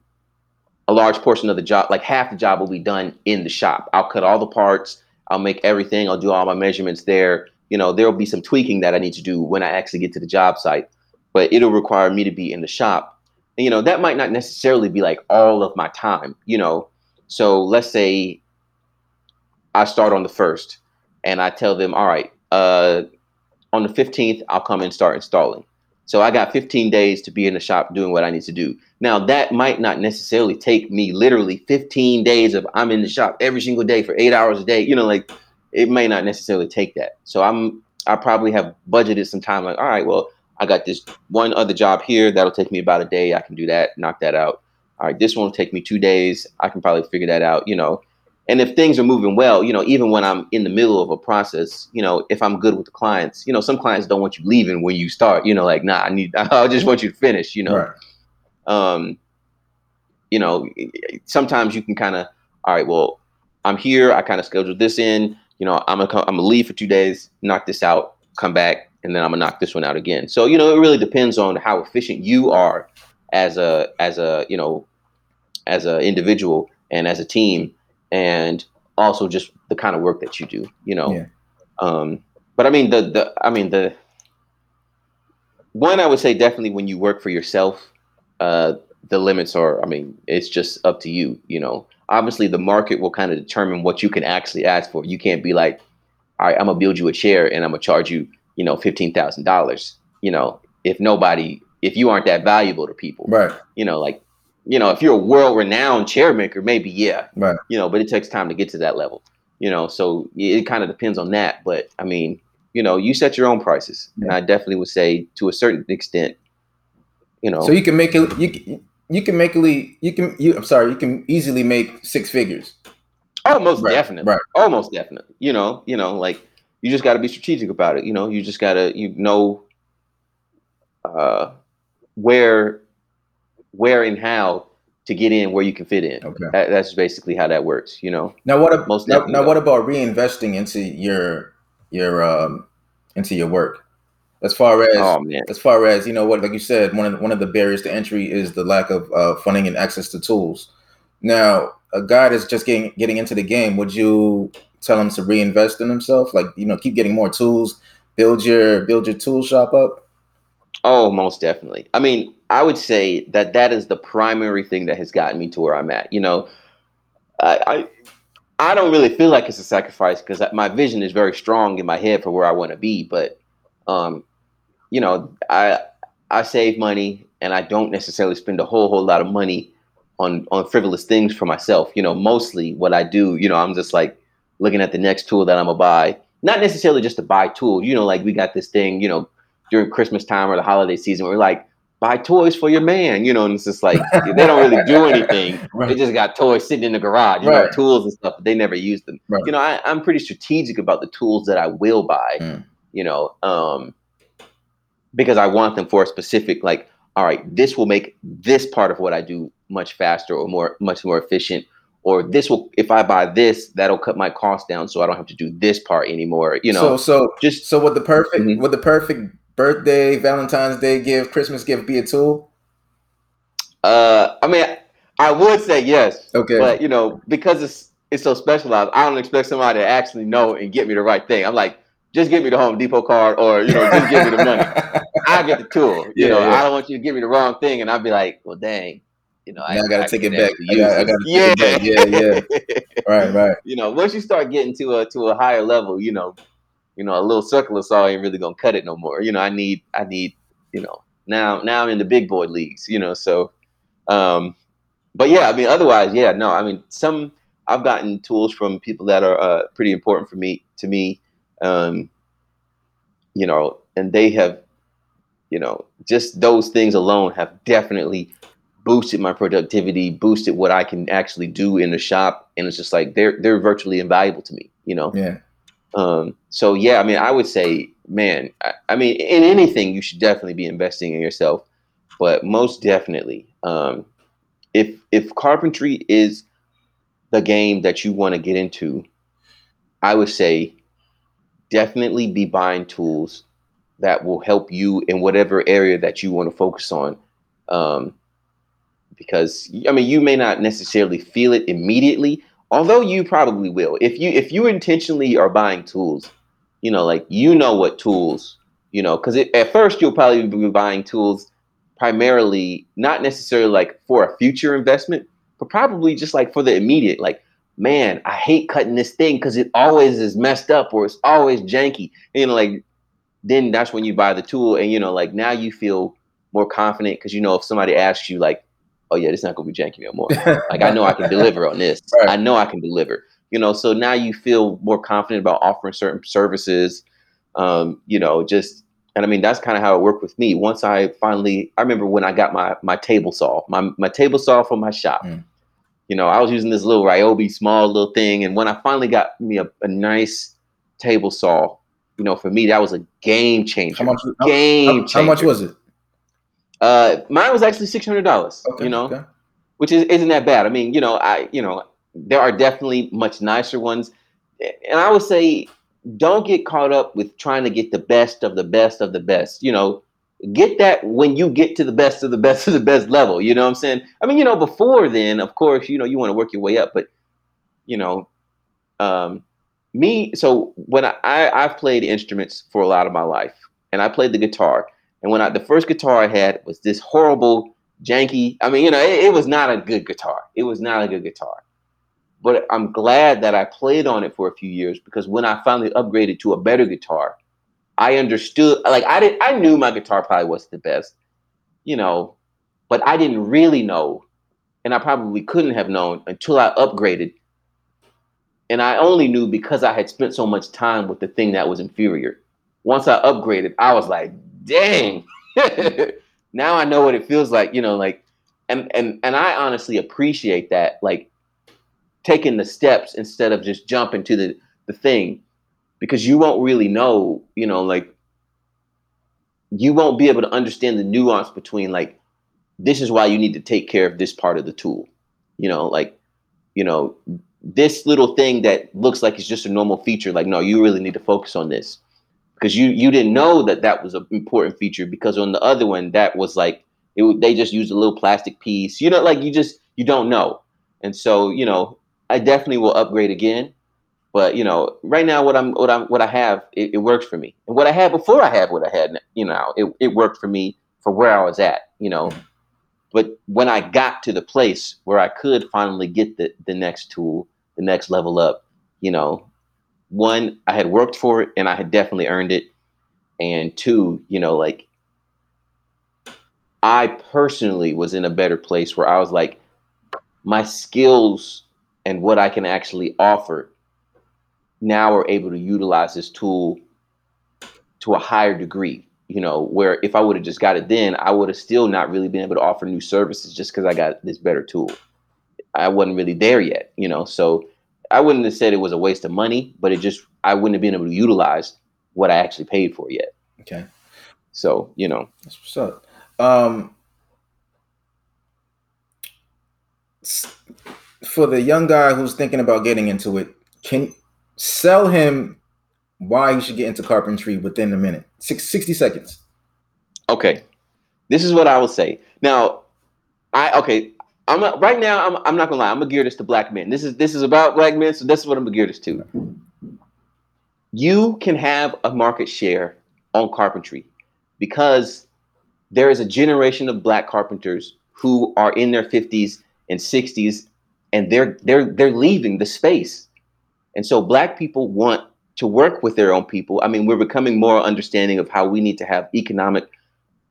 B: a large portion of the job, like half the job, will be done in the shop. I'll cut all the parts I'll make everything. I'll do all my measurements there. You know, there will be some tweaking that I need to do when I actually get to the job site, but it'll require me to be in the shop. And, you know, that might not necessarily be like all of my time, you know. So let's say I start on the first and I tell them, all right, uh, on the 15th, I'll come and start installing. So I got 15 days to be in the shop doing what I need to do. Now that might not necessarily take me literally 15 days of I'm in the shop every single day for eight hours a day. You know, like it may not necessarily take that. So I'm I probably have budgeted some time like, all right, well, I got this one other job here that'll take me about a day. I can do that, knock that out. All right, this one will take me two days. I can probably figure that out, you know. And if things are moving well, you know, even when I'm in the middle of a process, you know, if I'm good with the clients, you know, some clients don't want you leaving when you start, you know, like, nah, I need, I just want you to finish, you know. Right. Um, you know, sometimes you can kind of, all right, well, I'm here. I kind of scheduled this in. You know, I'm gonna come, I'm gonna leave for two days, knock this out, come back, and then I'm gonna knock this one out again. So you know, it really depends on how efficient you are as a as a you know as an individual and as a team, and also just the kind of work that you do. You know, yeah. um, but I mean the the I mean the one I would say definitely when you work for yourself, uh, the limits are. I mean, it's just up to you. You know, obviously the market will kind of determine what you can actually ask for. You can't be like, all right, I'm gonna build you a chair and I'm gonna charge you, you know, fifteen thousand dollars. You know, if nobody, if you aren't that valuable to people,
A: right?
B: You know, like, you know, if you're a world renowned chair maker, maybe yeah,
A: right.
B: You know, but it takes time to get to that level. You know, so it kind of depends on that. But I mean, you know, you set your own prices, yeah. and I definitely would say to a certain extent, you know,
A: so you can make it. You you can make it. You can. You. I'm sorry. You can easily make six figures.
B: Almost right, definitely. Right. Almost definitely. You know. You know. Like you just got to be strategic about it. You know. You just got to. You know. Uh, where, where and how to get in where you can fit in. Okay. That, that's basically how that works. You know.
A: Now what? Ab- Most now, now what about reinvesting into your your um into your work? as far as oh, as far as you know what like you said one of one of the barriers to entry is the lack of uh, funding and access to tools now a guy that's just getting getting into the game would you tell him to reinvest in himself like you know keep getting more tools build your build your tool shop up
B: oh most definitely i mean i would say that that is the primary thing that has gotten me to where i'm at you know i, I I don't really feel like it's a sacrifice because my vision is very strong in my head for where I want to be. But um, you know, I I save money and I don't necessarily spend a whole whole lot of money on on frivolous things for myself. You know, mostly what I do, you know, I'm just like looking at the next tool that I'm gonna buy. Not necessarily just to buy tools. You know, like we got this thing, you know, during Christmas time or the holiday season, we're like, buy toys for your man, you know, and it's just like they don't really do anything. right. They just got toys sitting in the garage, you right. know, tools and stuff, but they never use them. Right. You know, I, am pretty strategic about the tools that I will buy. Mm. You know, um, because I want them for a specific like all right this will make this part of what I do much faster or more much more efficient or this will if I buy this that'll cut my cost down so I don't have to do this part anymore you know
A: so so just so with the perfect mm-hmm. with the perfect birthday Valentine's Day gift Christmas gift be a tool
B: uh I mean I would say yes okay but you know because it's it's so specialized I don't expect somebody to actually know and get me the right thing I'm like just give me the Home Depot card or, you know, just give me the money. I'll get the tool. You yeah, know, yeah. I don't want you to give me the wrong thing. And I'd be like, well, dang, you know,
A: I, I got to take it back. I got, I got to yeah. Back. Yeah, yeah. right, right.
B: You know, once you start getting to a to a higher level, you know, you know, a little circular saw ain't really gonna cut it no more. You know, I need, I need, you know, now now I'm in the big boy leagues. You know, so, um, but yeah, I mean, otherwise, yeah, no, I mean, some I've gotten tools from people that are uh, pretty important for me to me um, you know, and they have, you know, just those things alone have definitely boosted my productivity, boosted what I can actually do in the shop, and it's just like they're they're virtually invaluable to me, you know.
A: Yeah.
B: Um. So yeah, I mean, I would say, man, I, I mean, in anything, you should definitely be investing in yourself, but most definitely, um, if if carpentry is the game that you want to get into, I would say definitely be buying tools that will help you in whatever area that you want to focus on. Um, because I mean, you may not necessarily feel it immediately, although you probably will. If you if you intentionally are buying tools, you know, like you know what tools, you know, because at first you'll probably be buying tools primarily not necessarily like for a future investment, but probably just like for the immediate, like man, I hate cutting this thing because it always is messed up or it's always janky. And, you know, like then that's when you buy the tool and you know, like now you feel more confident because you know if somebody asks you like, oh yeah, this not gonna be janky no more. like I know I can deliver on this. Right. I know I can deliver. You know, so now you feel more confident about offering certain services. Um, you know, just and I mean that's kind of how it worked with me. Once I finally, I remember when I got my my table saw, my my table saw from my shop. Mm you know, I was using this little Ryobi small little thing, and when I finally got me a, a nice table saw, you know, for me that was a game changer. How much? Game how,
A: how, how much was it?
B: Uh, mine was actually six hundred dollars. Okay, you know, okay. which is isn't that bad. I mean, you know, I you know there are definitely much nicer ones, and I would say don't get caught up with trying to get the best of the best of the best. You know, get that when you get to the best of the best of the best level. You know what I'm saying? I mean, you know, before then, of course, you know, you want to work your way up, but you know, um, me. So when I, I I've played instruments for a lot of my life, and I played the guitar. And when I the first guitar I had was this horrible, janky. I mean, you know, it, it was not a good guitar. It was not a good guitar. But I'm glad that I played on it for a few years because when I finally upgraded to a better guitar, I understood. Like I did, I knew my guitar probably wasn't the best, you know, but I didn't really know, and I probably couldn't have known until I upgraded. And I only knew because I had spent so much time with the thing that was inferior. Once I upgraded, I was like, dang. now I know what it feels like, you know, like and and and I honestly appreciate that. Like taking the steps instead of just jumping to the the thing because you won't really know you know like you won't be able to understand the nuance between like this is why you need to take care of this part of the tool you know like you know this little thing that looks like it's just a normal feature like no you really need to focus on this because you you didn't know that that was an important feature because on the other one that was like it, they just used a little plastic piece you know like you just you don't know and so you know I definitely will upgrade again. But you know, right now, what I'm, what I'm, what I have, it, it, works for me. And what I had before I had what I had, you know, it, it worked for me for where I was at. You know, mm-hmm. but when I got to the place where I could finally get the the next tool, the next level up, you know, one, I had worked for it and I had definitely earned it, and two, you know, like I personally was in a better place where I was like, my skills and what I can actually offer, now we're able to utilize this tool to a higher degree. You know, where if I would have just got it then, I would have still not really been able to offer new services just because I got this better tool. I wasn't really there yet, you know. So I wouldn't have said it was a waste of money, but it just I wouldn't have been able to utilize what I actually paid for yet.
A: Okay.
B: So, you know.
A: That's what's up. Um for the young guy who's thinking about getting into it, can sell him why he should get into carpentry within a minute. Six, 60 seconds.
B: Okay. This is what I will say. Now, I okay, I'm right now I'm, I'm not gonna lie, I'm gonna gear this to black men. This is this is about black men, so this is what I'm gonna gear this to. You can have a market share on carpentry because there is a generation of black carpenters who are in their 50s and 60s and they're they're they're leaving the space. And so black people want to work with their own people. I mean, we're becoming more understanding of how we need to have economic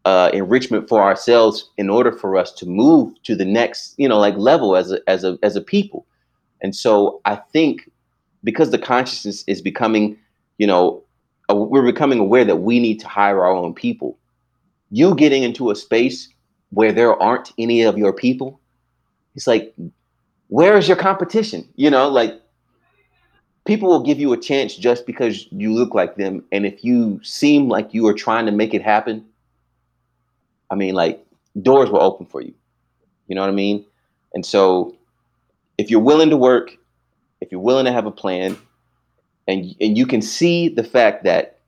B: uh, enrichment for ourselves in order for us to move to the next, you know, like level as a as a as a people. And so I think because the consciousness is becoming, you know, we're becoming aware that we need to hire our own people. You getting into a space where there aren't any of your people, it's like where is your competition? You know, like people will give you a chance just because you look like them. And if you seem like you are trying to make it happen, I mean, like doors will open for you. You know what I mean? And so if you're willing to work, if you're willing to have a plan, and and you can see the fact that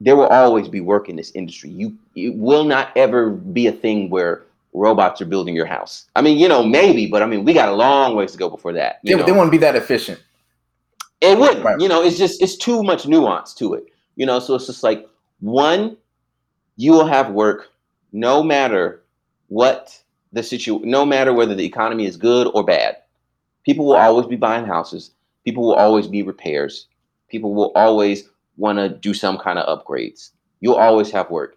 B: there will always be work in this industry. You it will not ever be a thing where robots are building your house. I mean, you know, maybe, but I mean, we got a long ways to go before that.
A: yeah, they won't be that efficient.
B: It wouldn't. Right. You know, it's just it's too much nuance to it. You know, so it's just like one, you will have work no matter what the situation, no matter whether the economy is good or bad. People will always be buying houses. People will always be repairs. People will always want to do some kind of upgrades. You'll always have work.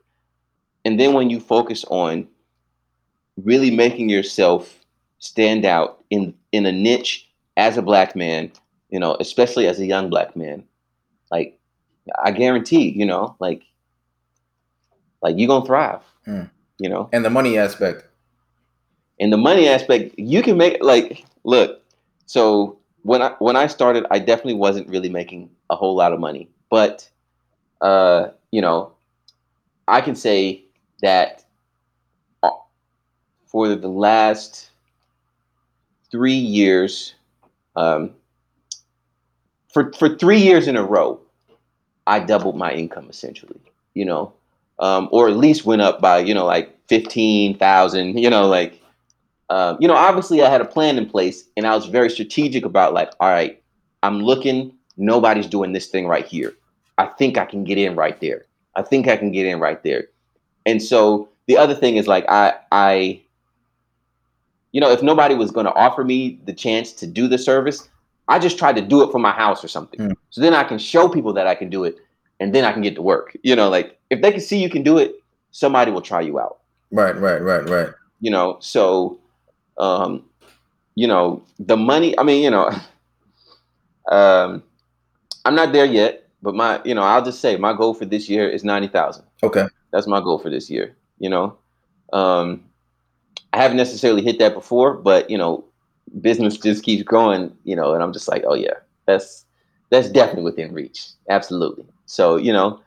B: And then when you focus on really making yourself stand out in in a niche as a black man, you know, especially as a young black man. Like I guarantee, you know, like like you're gonna thrive. Hmm. You know?
A: And the money aspect.
B: And the money aspect, you can make like look, so when I when I started, I definitely wasn't really making a whole lot of money. But uh, you know, I can say that for the last three years, um, for for three years in a row, I doubled my income essentially. You know, um, or at least went up by you know like fifteen thousand. You know, like um, you know, obviously I had a plan in place, and I was very strategic about like, all right, I'm looking. Nobody's doing this thing right here. I think I can get in right there. I think I can get in right there. And so the other thing is like I I you know, if nobody was going to offer me the chance to do the service, I just tried to do it from my house or something. Mm. So then I can show people that I can do it and then I can get to work. You know, like if they can see you can do it, somebody will try you out.
A: Right, right, right, right.
B: You know, so um you know, the money, I mean, you know, um I'm not there yet, but my, you know, I'll just say my goal for this year is 90,000.
A: Okay.
B: That's my goal for this year, you know. Um I haven't necessarily hit that before, but you know, business just keeps growing, you know, and I'm just like, oh yeah, that's that's definitely within reach. Absolutely. So, you know,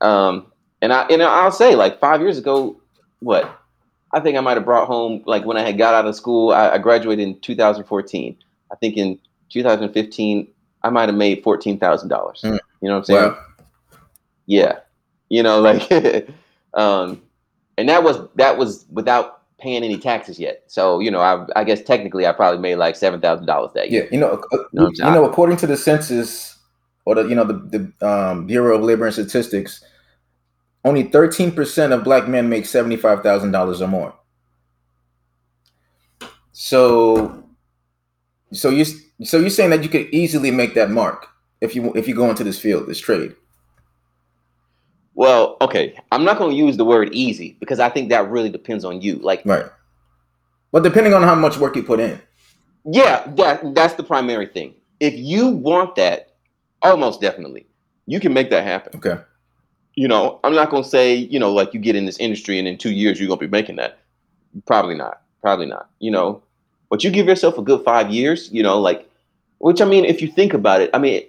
B: um, and I and I'll say like five years ago, what? I think I might have brought home like when I had got out of school, I, I graduated in 2014. I think in 2015, I might have made fourteen thousand dollars. Mm. You know what I'm saying? Wow. Yeah. You know, like um and that was that was without paying any taxes yet. So you know, I, I guess technically I probably made like seven thousand dollars that
A: year. Yeah, you know, you know, you know, according to the census or the you know the the um, Bureau of Labor and Statistics, only thirteen percent of black men make seventy five thousand dollars or more. So, so you so you're saying that you could easily make that mark if you if you go into this field, this trade.
B: Well, okay. I'm not going to use the word easy because I think that really depends on you. Like,
A: right. But depending on how much work you put in.
B: Yeah, that that's the primary thing. If you want that, almost definitely, you can make that happen.
A: Okay.
B: You know, I'm not going to say, you know, like you get in this industry and in two years you're going to be making that. Probably not. Probably not. You know, but you give yourself a good five years. You know, like, which I mean, if you think about it, I mean,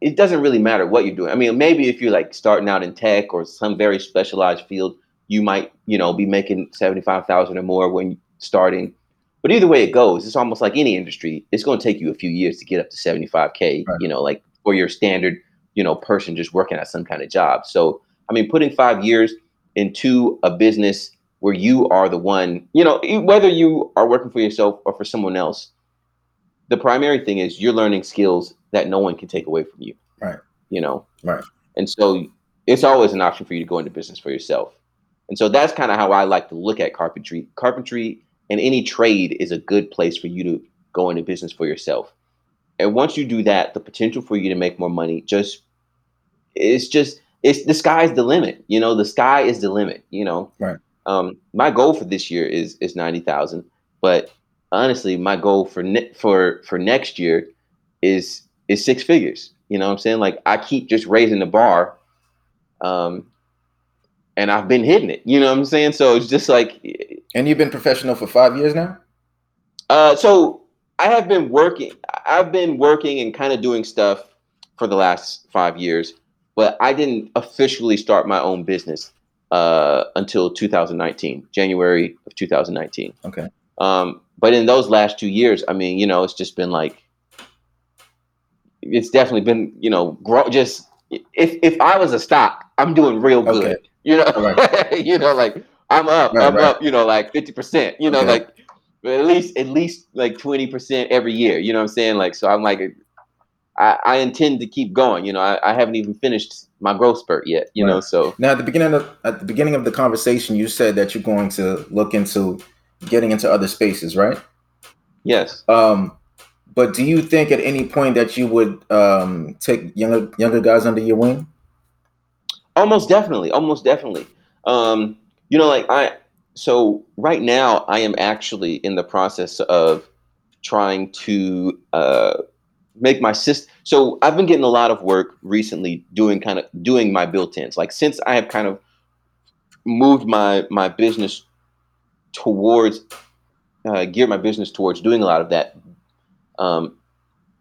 B: it doesn't really matter what you're doing. I mean, maybe if you're like starting out in tech or some very specialized field, you might, you know, be making 75,000 or more when starting. But either way it goes, it's almost like any industry. It's going to take you a few years to get up to 75k, right. you know, like for your standard, you know, person just working at some kind of job. So, I mean, putting 5 years into a business where you are the one, you know, whether you are working for yourself or for someone else, the primary thing is you're learning skills that no one can take away from you.
A: Right.
B: You know.
A: Right.
B: And so it's always an option for you to go into business for yourself. And so that's kind of how I like to look at carpentry. Carpentry and any trade is a good place for you to go into business for yourself. And once you do that, the potential for you to make more money just it's just it's the sky's the limit. You know, the sky is the limit, you know.
A: Right.
B: Um my goal for this year is is 90,000, but honestly, my goal for ne- for for next year is is six figures. You know what I'm saying? Like I keep just raising the bar. Um and I've been hitting it. You know what I'm saying? So it's just like
A: And you've been professional for five years now?
B: Uh so I have been working I've been working and kind of doing stuff for the last five years, but I didn't officially start my own business uh, until 2019, January of 2019.
A: Okay.
B: Um, but in those last two years, I mean, you know, it's just been like it's definitely been, you know, grow just if if I was a stock, I'm doing real good. Okay. You know, right. you know, like I'm up, right, I'm right. up, you know, like 50%, you know, okay. like at least at least like 20% every year. You know what I'm saying? Like so I'm like I, I intend to keep going. You know, I, I haven't even finished my growth spurt yet, you know. So
A: now at the beginning of at the beginning of the conversation you said that you're going to look into getting into other spaces, right?
B: Yes.
A: Um but do you think at any point that you would um, take younger younger guys under your wing?
B: Almost definitely, almost definitely. Um, you know, like I so right now I am actually in the process of trying to uh, make my system. So I've been getting a lot of work recently doing kind of doing my built-ins. Like since I have kind of moved my my business towards uh, geared my business towards doing a lot of that um,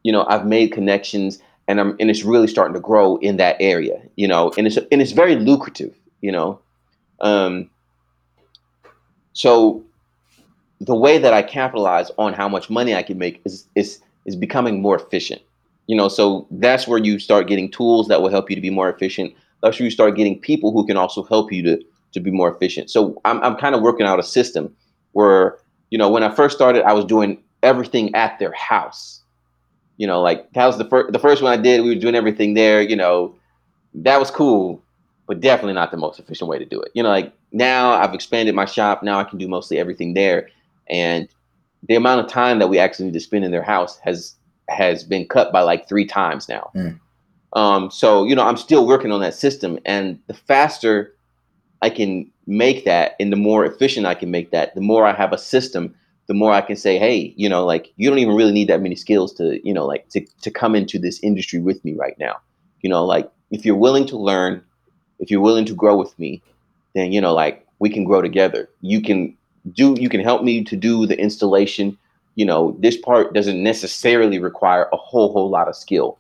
B: you know, I've made connections and I'm and it's really starting to grow in that area, you know, and it's and it's very lucrative, you know. Um, so the way that I capitalize on how much money I can make is is is becoming more efficient. You know, so that's where you start getting tools that will help you to be more efficient. That's where you start getting people who can also help you to to be more efficient. So I'm I'm kind of working out a system where you know when I first started, I was doing everything at their house. You know, like that was the first the first one I did. We were doing everything there. You know, that was cool, but definitely not the most efficient way to do it. You know, like now I've expanded my shop. Now I can do mostly everything there, and the amount of time that we actually need to spend in their house has has been cut by like three times now. Mm. Um, so you know, I'm still working on that system, and the faster I can make that, and the more efficient I can make that, the more I have a system, the more I can say, hey, you know, like you don't even really need that many skills to, you know, like to to come into this industry with me right now. You know, like if you're willing to learn, if you're willing to grow with me, then you know, like we can grow together. You can do, you can help me to do the installation you know, this part doesn't necessarily require a whole whole lot of skill.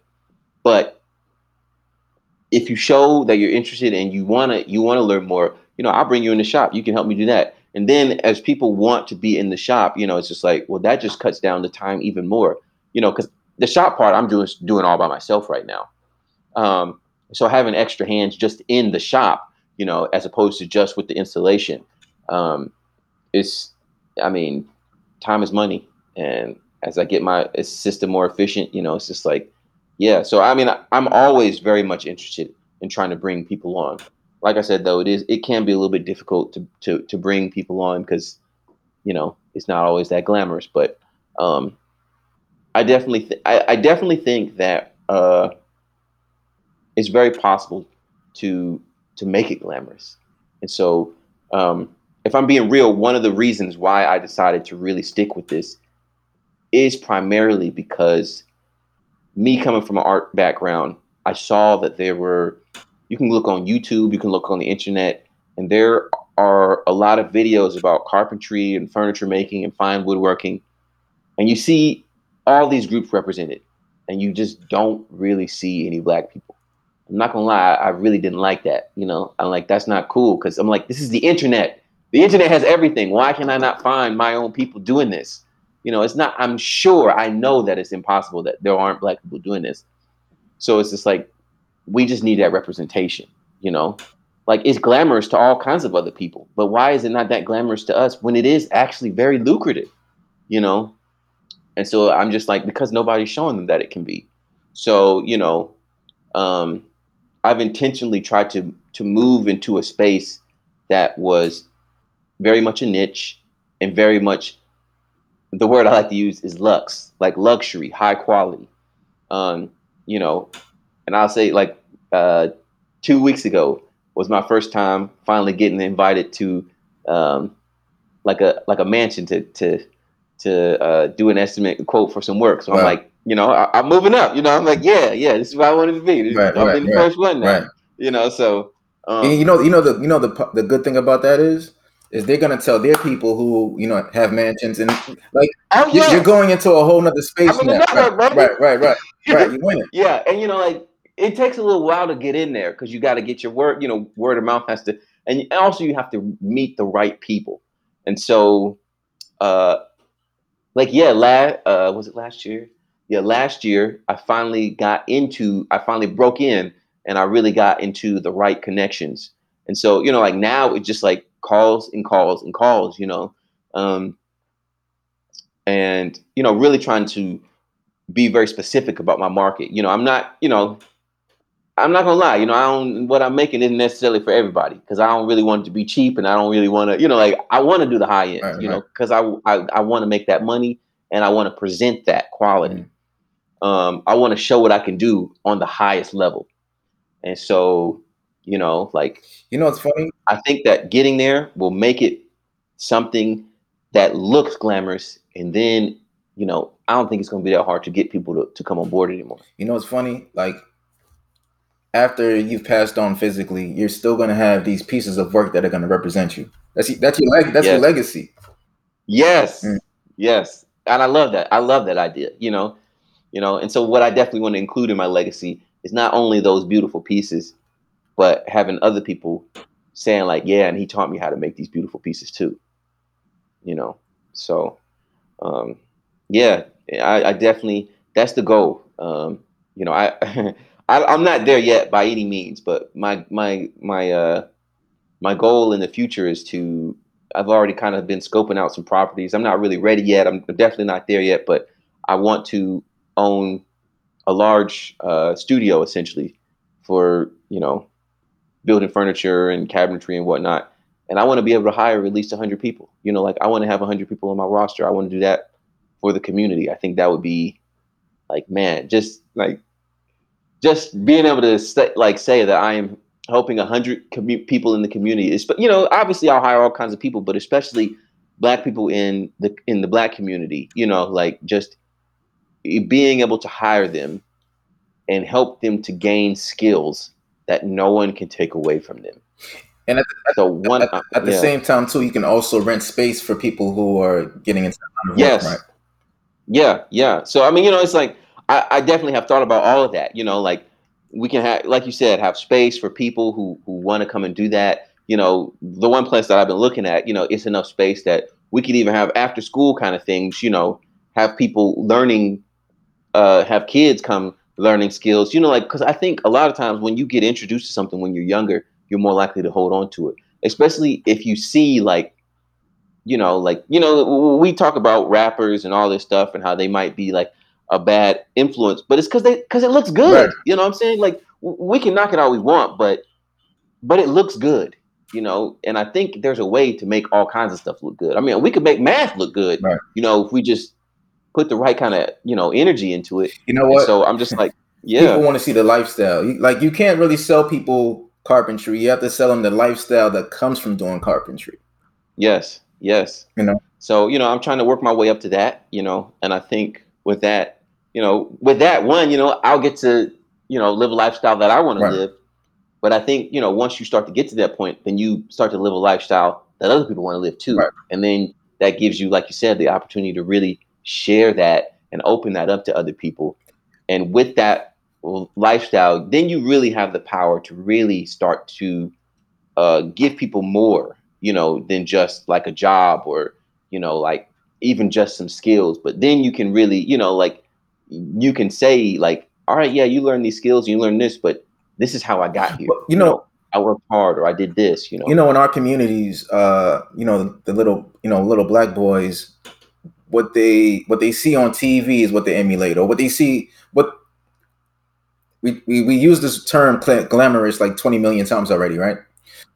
B: But if you show that you're interested and you wanna you wanna learn more, you know, I'll bring you in the shop. You can help me do that. And then as people want to be in the shop, you know, it's just like, well, that just cuts down the time even more. You know, because the shop part I'm doing doing all by myself right now. Um, so having extra hands just in the shop, you know, as opposed to just with the installation, um, it's, I mean, time is money and as I get my system more efficient, you know, it's just like, yeah. So I mean, I, I'm always very much interested in trying to bring people on. Like I said, though, it is it can be a little bit difficult to to to bring people on because, you know, it's not always that glamorous. But um, I definitely th- I, I definitely think that uh, it's very possible to to make it glamorous. And so, um, if I'm being real, one of the reasons why I decided to really stick with this is primarily because me coming from an art background, I saw that there were, you can look on YouTube, you can look on the internet, and there are a lot of videos about carpentry and furniture making and fine woodworking. And you see all these groups represented, and you just don't really see any black people. I'm not gonna lie, I really didn't like that. You know, I'm like, that's not cool because I'm like, this is the internet. The internet has everything. Why can I not find my own people doing this? You know, it's not, I'm sure, I know that it's impossible that there aren't black people doing this. So it's just like, we just need that representation, you know? Like it's glamorous to all kinds of other people, but why is it not that glamorous to us when it is actually very lucrative, you know? And so I'm just like, because nobody's showing them that it can be. So, you know, um, I've intentionally tried to to move into a space that was very much a niche and very much the word I like to use is lux, like luxury, high quality. Um, you know, and I'll say like uh, two weeks ago was my first time finally getting invited to um, like a like a mansion to to to uh, do an estimate quote for some work. So I'm like, you know, I, am moving up. You know, I'm like, yeah, yeah, this is where I wanted to be. Right, I'm right, in the right, first one now. You know, so
A: um, you know, you know the you know the the good thing about that is is they're gonna tell their people who you know have mansions and like oh, yeah. you're going into a whole nother space I mean, now. Right, right, right, right, right, right. You win it.
B: Yeah, and you know, like it takes a little while to get in there because you got to get your word. You know, word of mouth has to, and also you have to meet the right people. And so, uh, like yeah, last uh, was it last year? Yeah, last year I finally got into, I finally broke in, and I really got into the right connections. And so, you know, like now it's just like calls and calls and calls, you know. Um, and, you know, really trying to be very specific about my market. You know, I'm not, you know, I'm not gonna lie, you know, I don't what I'm making isn't necessarily for everybody because I don't really want it to be cheap and I don't really want to, you know, like I want to do the high end, right, you right. know, because I I, I want to make that money and I want to present that quality. Mm. Um, I want to show what I can do on the highest level. And so you know, like
A: you know, it's funny.
B: I think that getting there will make it something that looks glamorous, and then you know, I don't think it's going to be that hard to get people to, to come on board anymore.
A: You know, it's funny. Like after you've passed on physically, you're still going to have these pieces of work that are going to represent you. That's that's your leg. That's yes. your legacy.
B: Yes, mm. yes, and I love that. I love that idea. You know, you know, and so what I definitely want to include in my legacy is not only those beautiful pieces, but having other people saying like, yeah, and he taught me how to make these beautiful pieces too. You know, So, um, yeah, I, I, definitely that's the goal. Um, you know, I, I am not there yet by any means, but my my my uh my goal in the future is to. I've already kind of been scoping out some properties. I'm not really ready yet. I'm definitely not there yet, but I want to own a large uh, studio essentially for you know building furniture and cabinetry and whatnot. And I want to be able to hire at least 100 people. You know, like I want to have 100 people on my roster. I want to do that for the community. I think that would be like, man, just like, just being able to say, like say that I am helping 100 commu- people in the community. Is, but you know, obviously I'll hire all kinds of people, but especially black people in the in the black community. You know, like just being able to hire them and help them to gain skills that no one can take away from them.
A: And at, the, so one, at, at the yeah. same time, too, you can also rent space for people who are getting into
B: yes, work, right? yeah, yeah. So I mean, you know, it's like I, I definitely have thought about all of that. You know, like we can have, like you said, have space for people who who want to come and do that. You know, the one place that I've been looking at, you know, it's enough space that we could even have after school kind of things. You know, have people learning, uh, have kids come learning skills. You know, like because I think a lot of times when you get introduced to something when you're younger, you're more likely to hold on to it, especially if you see like, you know, like you know, we talk about rappers and all this stuff and how they might be like a bad influence, but it's because they because it looks good. Right. You know what I'm saying? Like we can knock it all we want, but but it looks good you know and i think there's a way to make all kinds of stuff look good i mean we could make math look good right. you know if we just put the right kind of you know energy into it.
A: You know what?
B: And so I'm just like, yeah.
A: People want to see the lifestyle. Like you can't really sell people carpentry. You have to sell them the lifestyle that comes from doing carpentry.
B: Yes. Yes.
A: You know.
B: So you know, I'm trying to work my way up to that. You know, and I think with that, you know, with that one, you know, I'll get to you know live a lifestyle that I want right. to live. But I think you know once you start to get to that point, then you start to live a lifestyle that other people want to live too, right. and then that gives you, like you said, the opportunity to really share that and open that up to other people. And with that lifestyle, then you really have the power to really start to uh, give people more, you know, than just like a job or, you know, like even just some skills. But then you can really, you know, like you can say, like, all right, yeah, you learn these skills, you learn this, but this is how I got here.
A: You know,
B: I worked hard or I did this, you know.
A: You know, in our communities, uh, you know, the little, you know, little black boys, what they what they see on TV is what they emulate, or what they see what we we, we use this term glamorous like 20 million times already, right?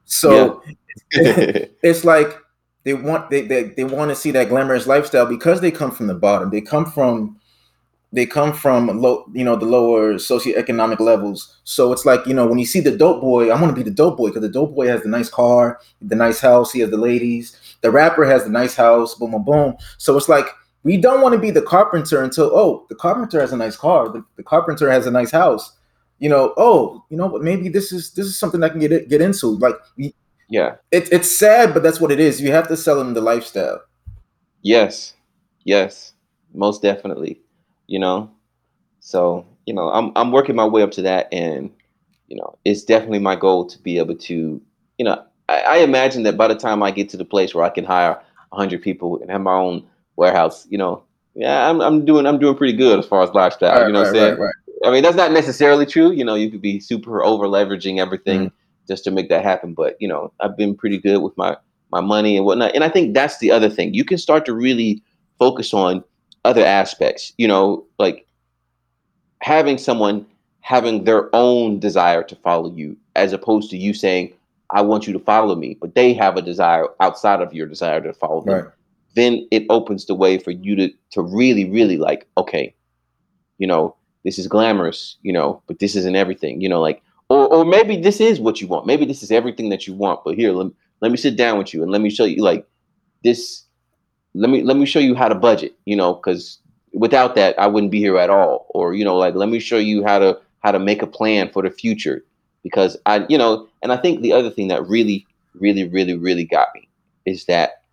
A: So yeah. it's like they want they, they they want to see that glamorous lifestyle because they come from the bottom. They come from they come from low, you know, the lower socioeconomic levels. So it's like, you know, when you see the dope boy, I want to be the dope boy because the dope boy has the nice car, the nice house, he has the ladies. The rapper has the nice house, boom, boom, boom. So it's like we don't want to be the carpenter until oh, the carpenter has a nice car, the, the carpenter has a nice house. You know, oh, you know, but maybe this is this is something I can get get into. Like, we,
B: yeah,
A: it's it's sad, but that's what it is. You have to sell them the lifestyle.
B: Yes, yes, most definitely you know. So, you know, I'm I'm working my way up to that and you know, it's definitely my goal to be able to, you know, I, I imagine that by the time I get to the place where I can hire hundred people and have my own warehouse, you know, yeah, I'm I'm doing I'm doing pretty good as far as lifestyle. Right, you know right, what I'm saying? Right, I mean, that's not necessarily true. You know, you could be super over leveraging everything mm just to make that happen. But you know, I've been pretty good with my my money and whatnot. And I think that's the other thing. You can start to really focus on other aspects, you know, like having someone having their own desire to follow you as opposed to you saying, I want you to follow me, but they have a desire outside of your desire to follow them. Right. Then it opens the way for you to to really, really like, okay, you know, this is glamorous, you know, but this isn't everything, you know, like, or or maybe this is what you want. Maybe this is everything that you want, but here, let, let me sit down with you and let me show you like this let me let me show you how to budget you know because without that i wouldn't be here at all or you know like let me show you how to how to make a plan for the future because i you know and i think the other thing that really really really really got me is that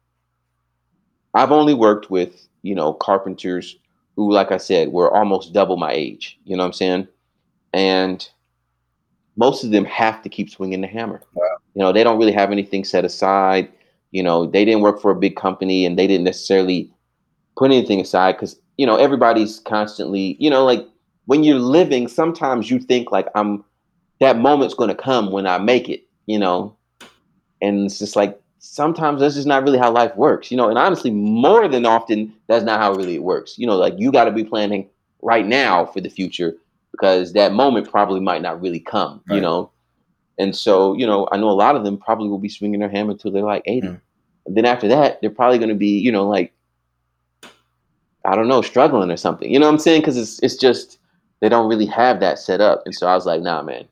B: i've only worked with you know carpenters who like i said were almost double my age you know what i'm saying? And most of them have to keep swinging the hammer. Wow. you know they don't really have anything set aside. You know, they didn't work for a big company and they didn't necessarily put anything aside because you know everybody's constantly, you know, like when you're living, sometimes you think like I'm that moment's going to come when I make it, you know, and it's just like sometimes that's just not really how life works, you know. And honestly, more than often, that's not how really it works. You know, like you got to be planning right now for the future because that moment probably might not really come, right. you know. And so, you know, I know a lot of them probably will be swinging their hammer until they're like 80. Mm. And then after that, they're probably going to be, you know, like, I don't know, struggling or something. You know what I'm saying? Because it's, it's just, they don't really have that set up. And so I was like, nah, man.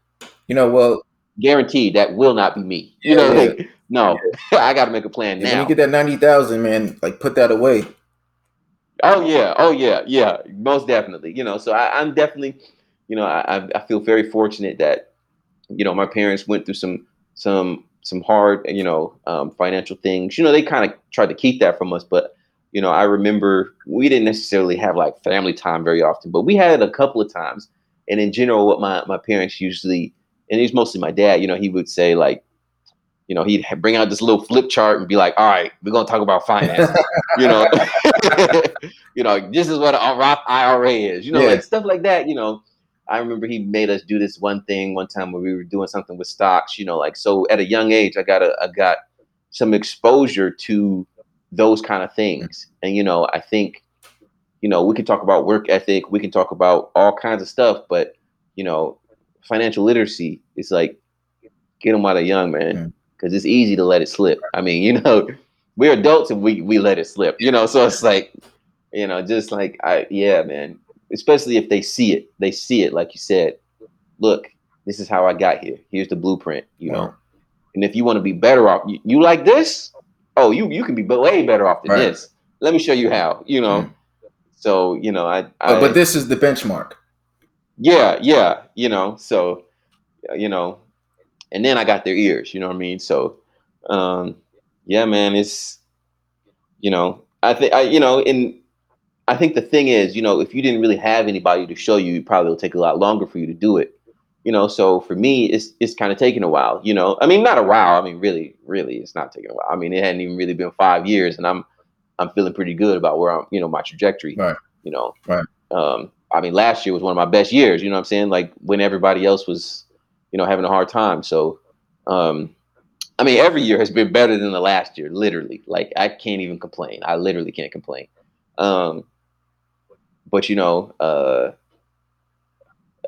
A: You know, well,
B: guaranteed that will not be me. You yeah, know, yeah. like, no, yeah. I got to make a plan now.
A: When you get that 90,000, man, like put that away.
B: Oh, yeah. Oh, yeah. Yeah. Most definitely. You know, so I, I'm definitely, you know, I, I feel very fortunate that, you know, my parents went through some some some hard, you know, um, financial things. You know, they kind of tried to keep that from us, but you know, I remember we didn't necessarily have like family time very often, but we had it a couple of times. And in general, what my my parents usually, and it's mostly my dad, you know, he would say like, you know, he'd bring out this little flip chart and be like, "All right, we're gonna talk about finance." you know, you know, this is what a Roth IRA is. You know, yeah. like stuff like that. You know, I remember he made us do this one thing one time when we were doing something with stocks, you know, like so at a young age I got a I got some exposure to those kind of things. And you know, I think you know, we can talk about work ethic, we can talk about all kinds of stuff, but you know, financial literacy is like get them out of young, man, because it's easy to let it slip. I mean, you know, we're adults and we we let it slip, you know, so it's like, you know, just like I yeah, man, especially if they see it. They see it, like you said. Look, this is how I got here. Here's the blueprint, you wow. know. And if you want to be better off, you, you, like this? Oh, you you can be way better off than right. this. Let me show you how. You know. Mm. So you know, I, I
A: but, but this is the benchmark.
B: Yeah, yeah. You know, so you know, and then I got their ears. You know what I mean? So, um, yeah, man, it's you know, I think I you know in I think the thing is, you know, if you didn't really have anybody to show you, it probably will take a lot longer for you to do it. You know, so for me, it's it's kind of taking a while. You know, I mean, not a while. I mean, really, really, it's not taking a while. I mean, it hadn't even really been five years, and I'm I'm feeling pretty good about where I'm, you know, my trajectory.
A: Right.
B: You know.
A: Right.
B: Um, I mean, last year was one of my best years. You know what I'm saying? Like when everybody else was, you know, having a hard time. So, um, I mean, every year has been better than the last year. Literally, like I can't even complain. I literally can't complain. Um, but you know, uh,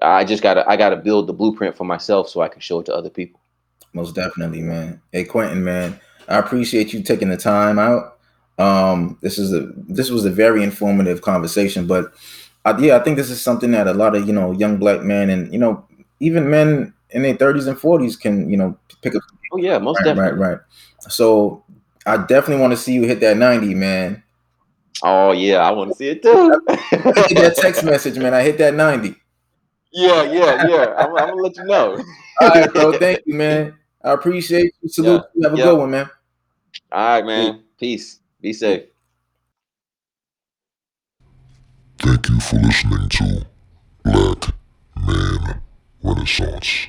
B: I just gotta I gotta build the blueprint for myself so I can show it to other people.
A: Most definitely, man. Hey, Quentin, man, I appreciate you taking the time out. Um, this is a this was a very informative conversation, but uh, yeah, I think this is something that a lot of you know young black men and you know even men in their thirties and forties can you know pick up.
B: Oh yeah, most
A: right,
B: definitely.
A: Right, right. So I definitely want to see you hit that ninety, man.
B: Oh yeah, I want to see it too.
A: that text message, man. I hit that ninety.
B: Yeah, yeah, yeah. I'm, I'm, gonna let you know.
A: All right, bro. Thank you, man. I appreciate you. Salute. Yeah, you. Have a yeah. good one, man.
B: All right, man. Peace. Be safe.
C: Thank you for listening to Black Man Renaissance.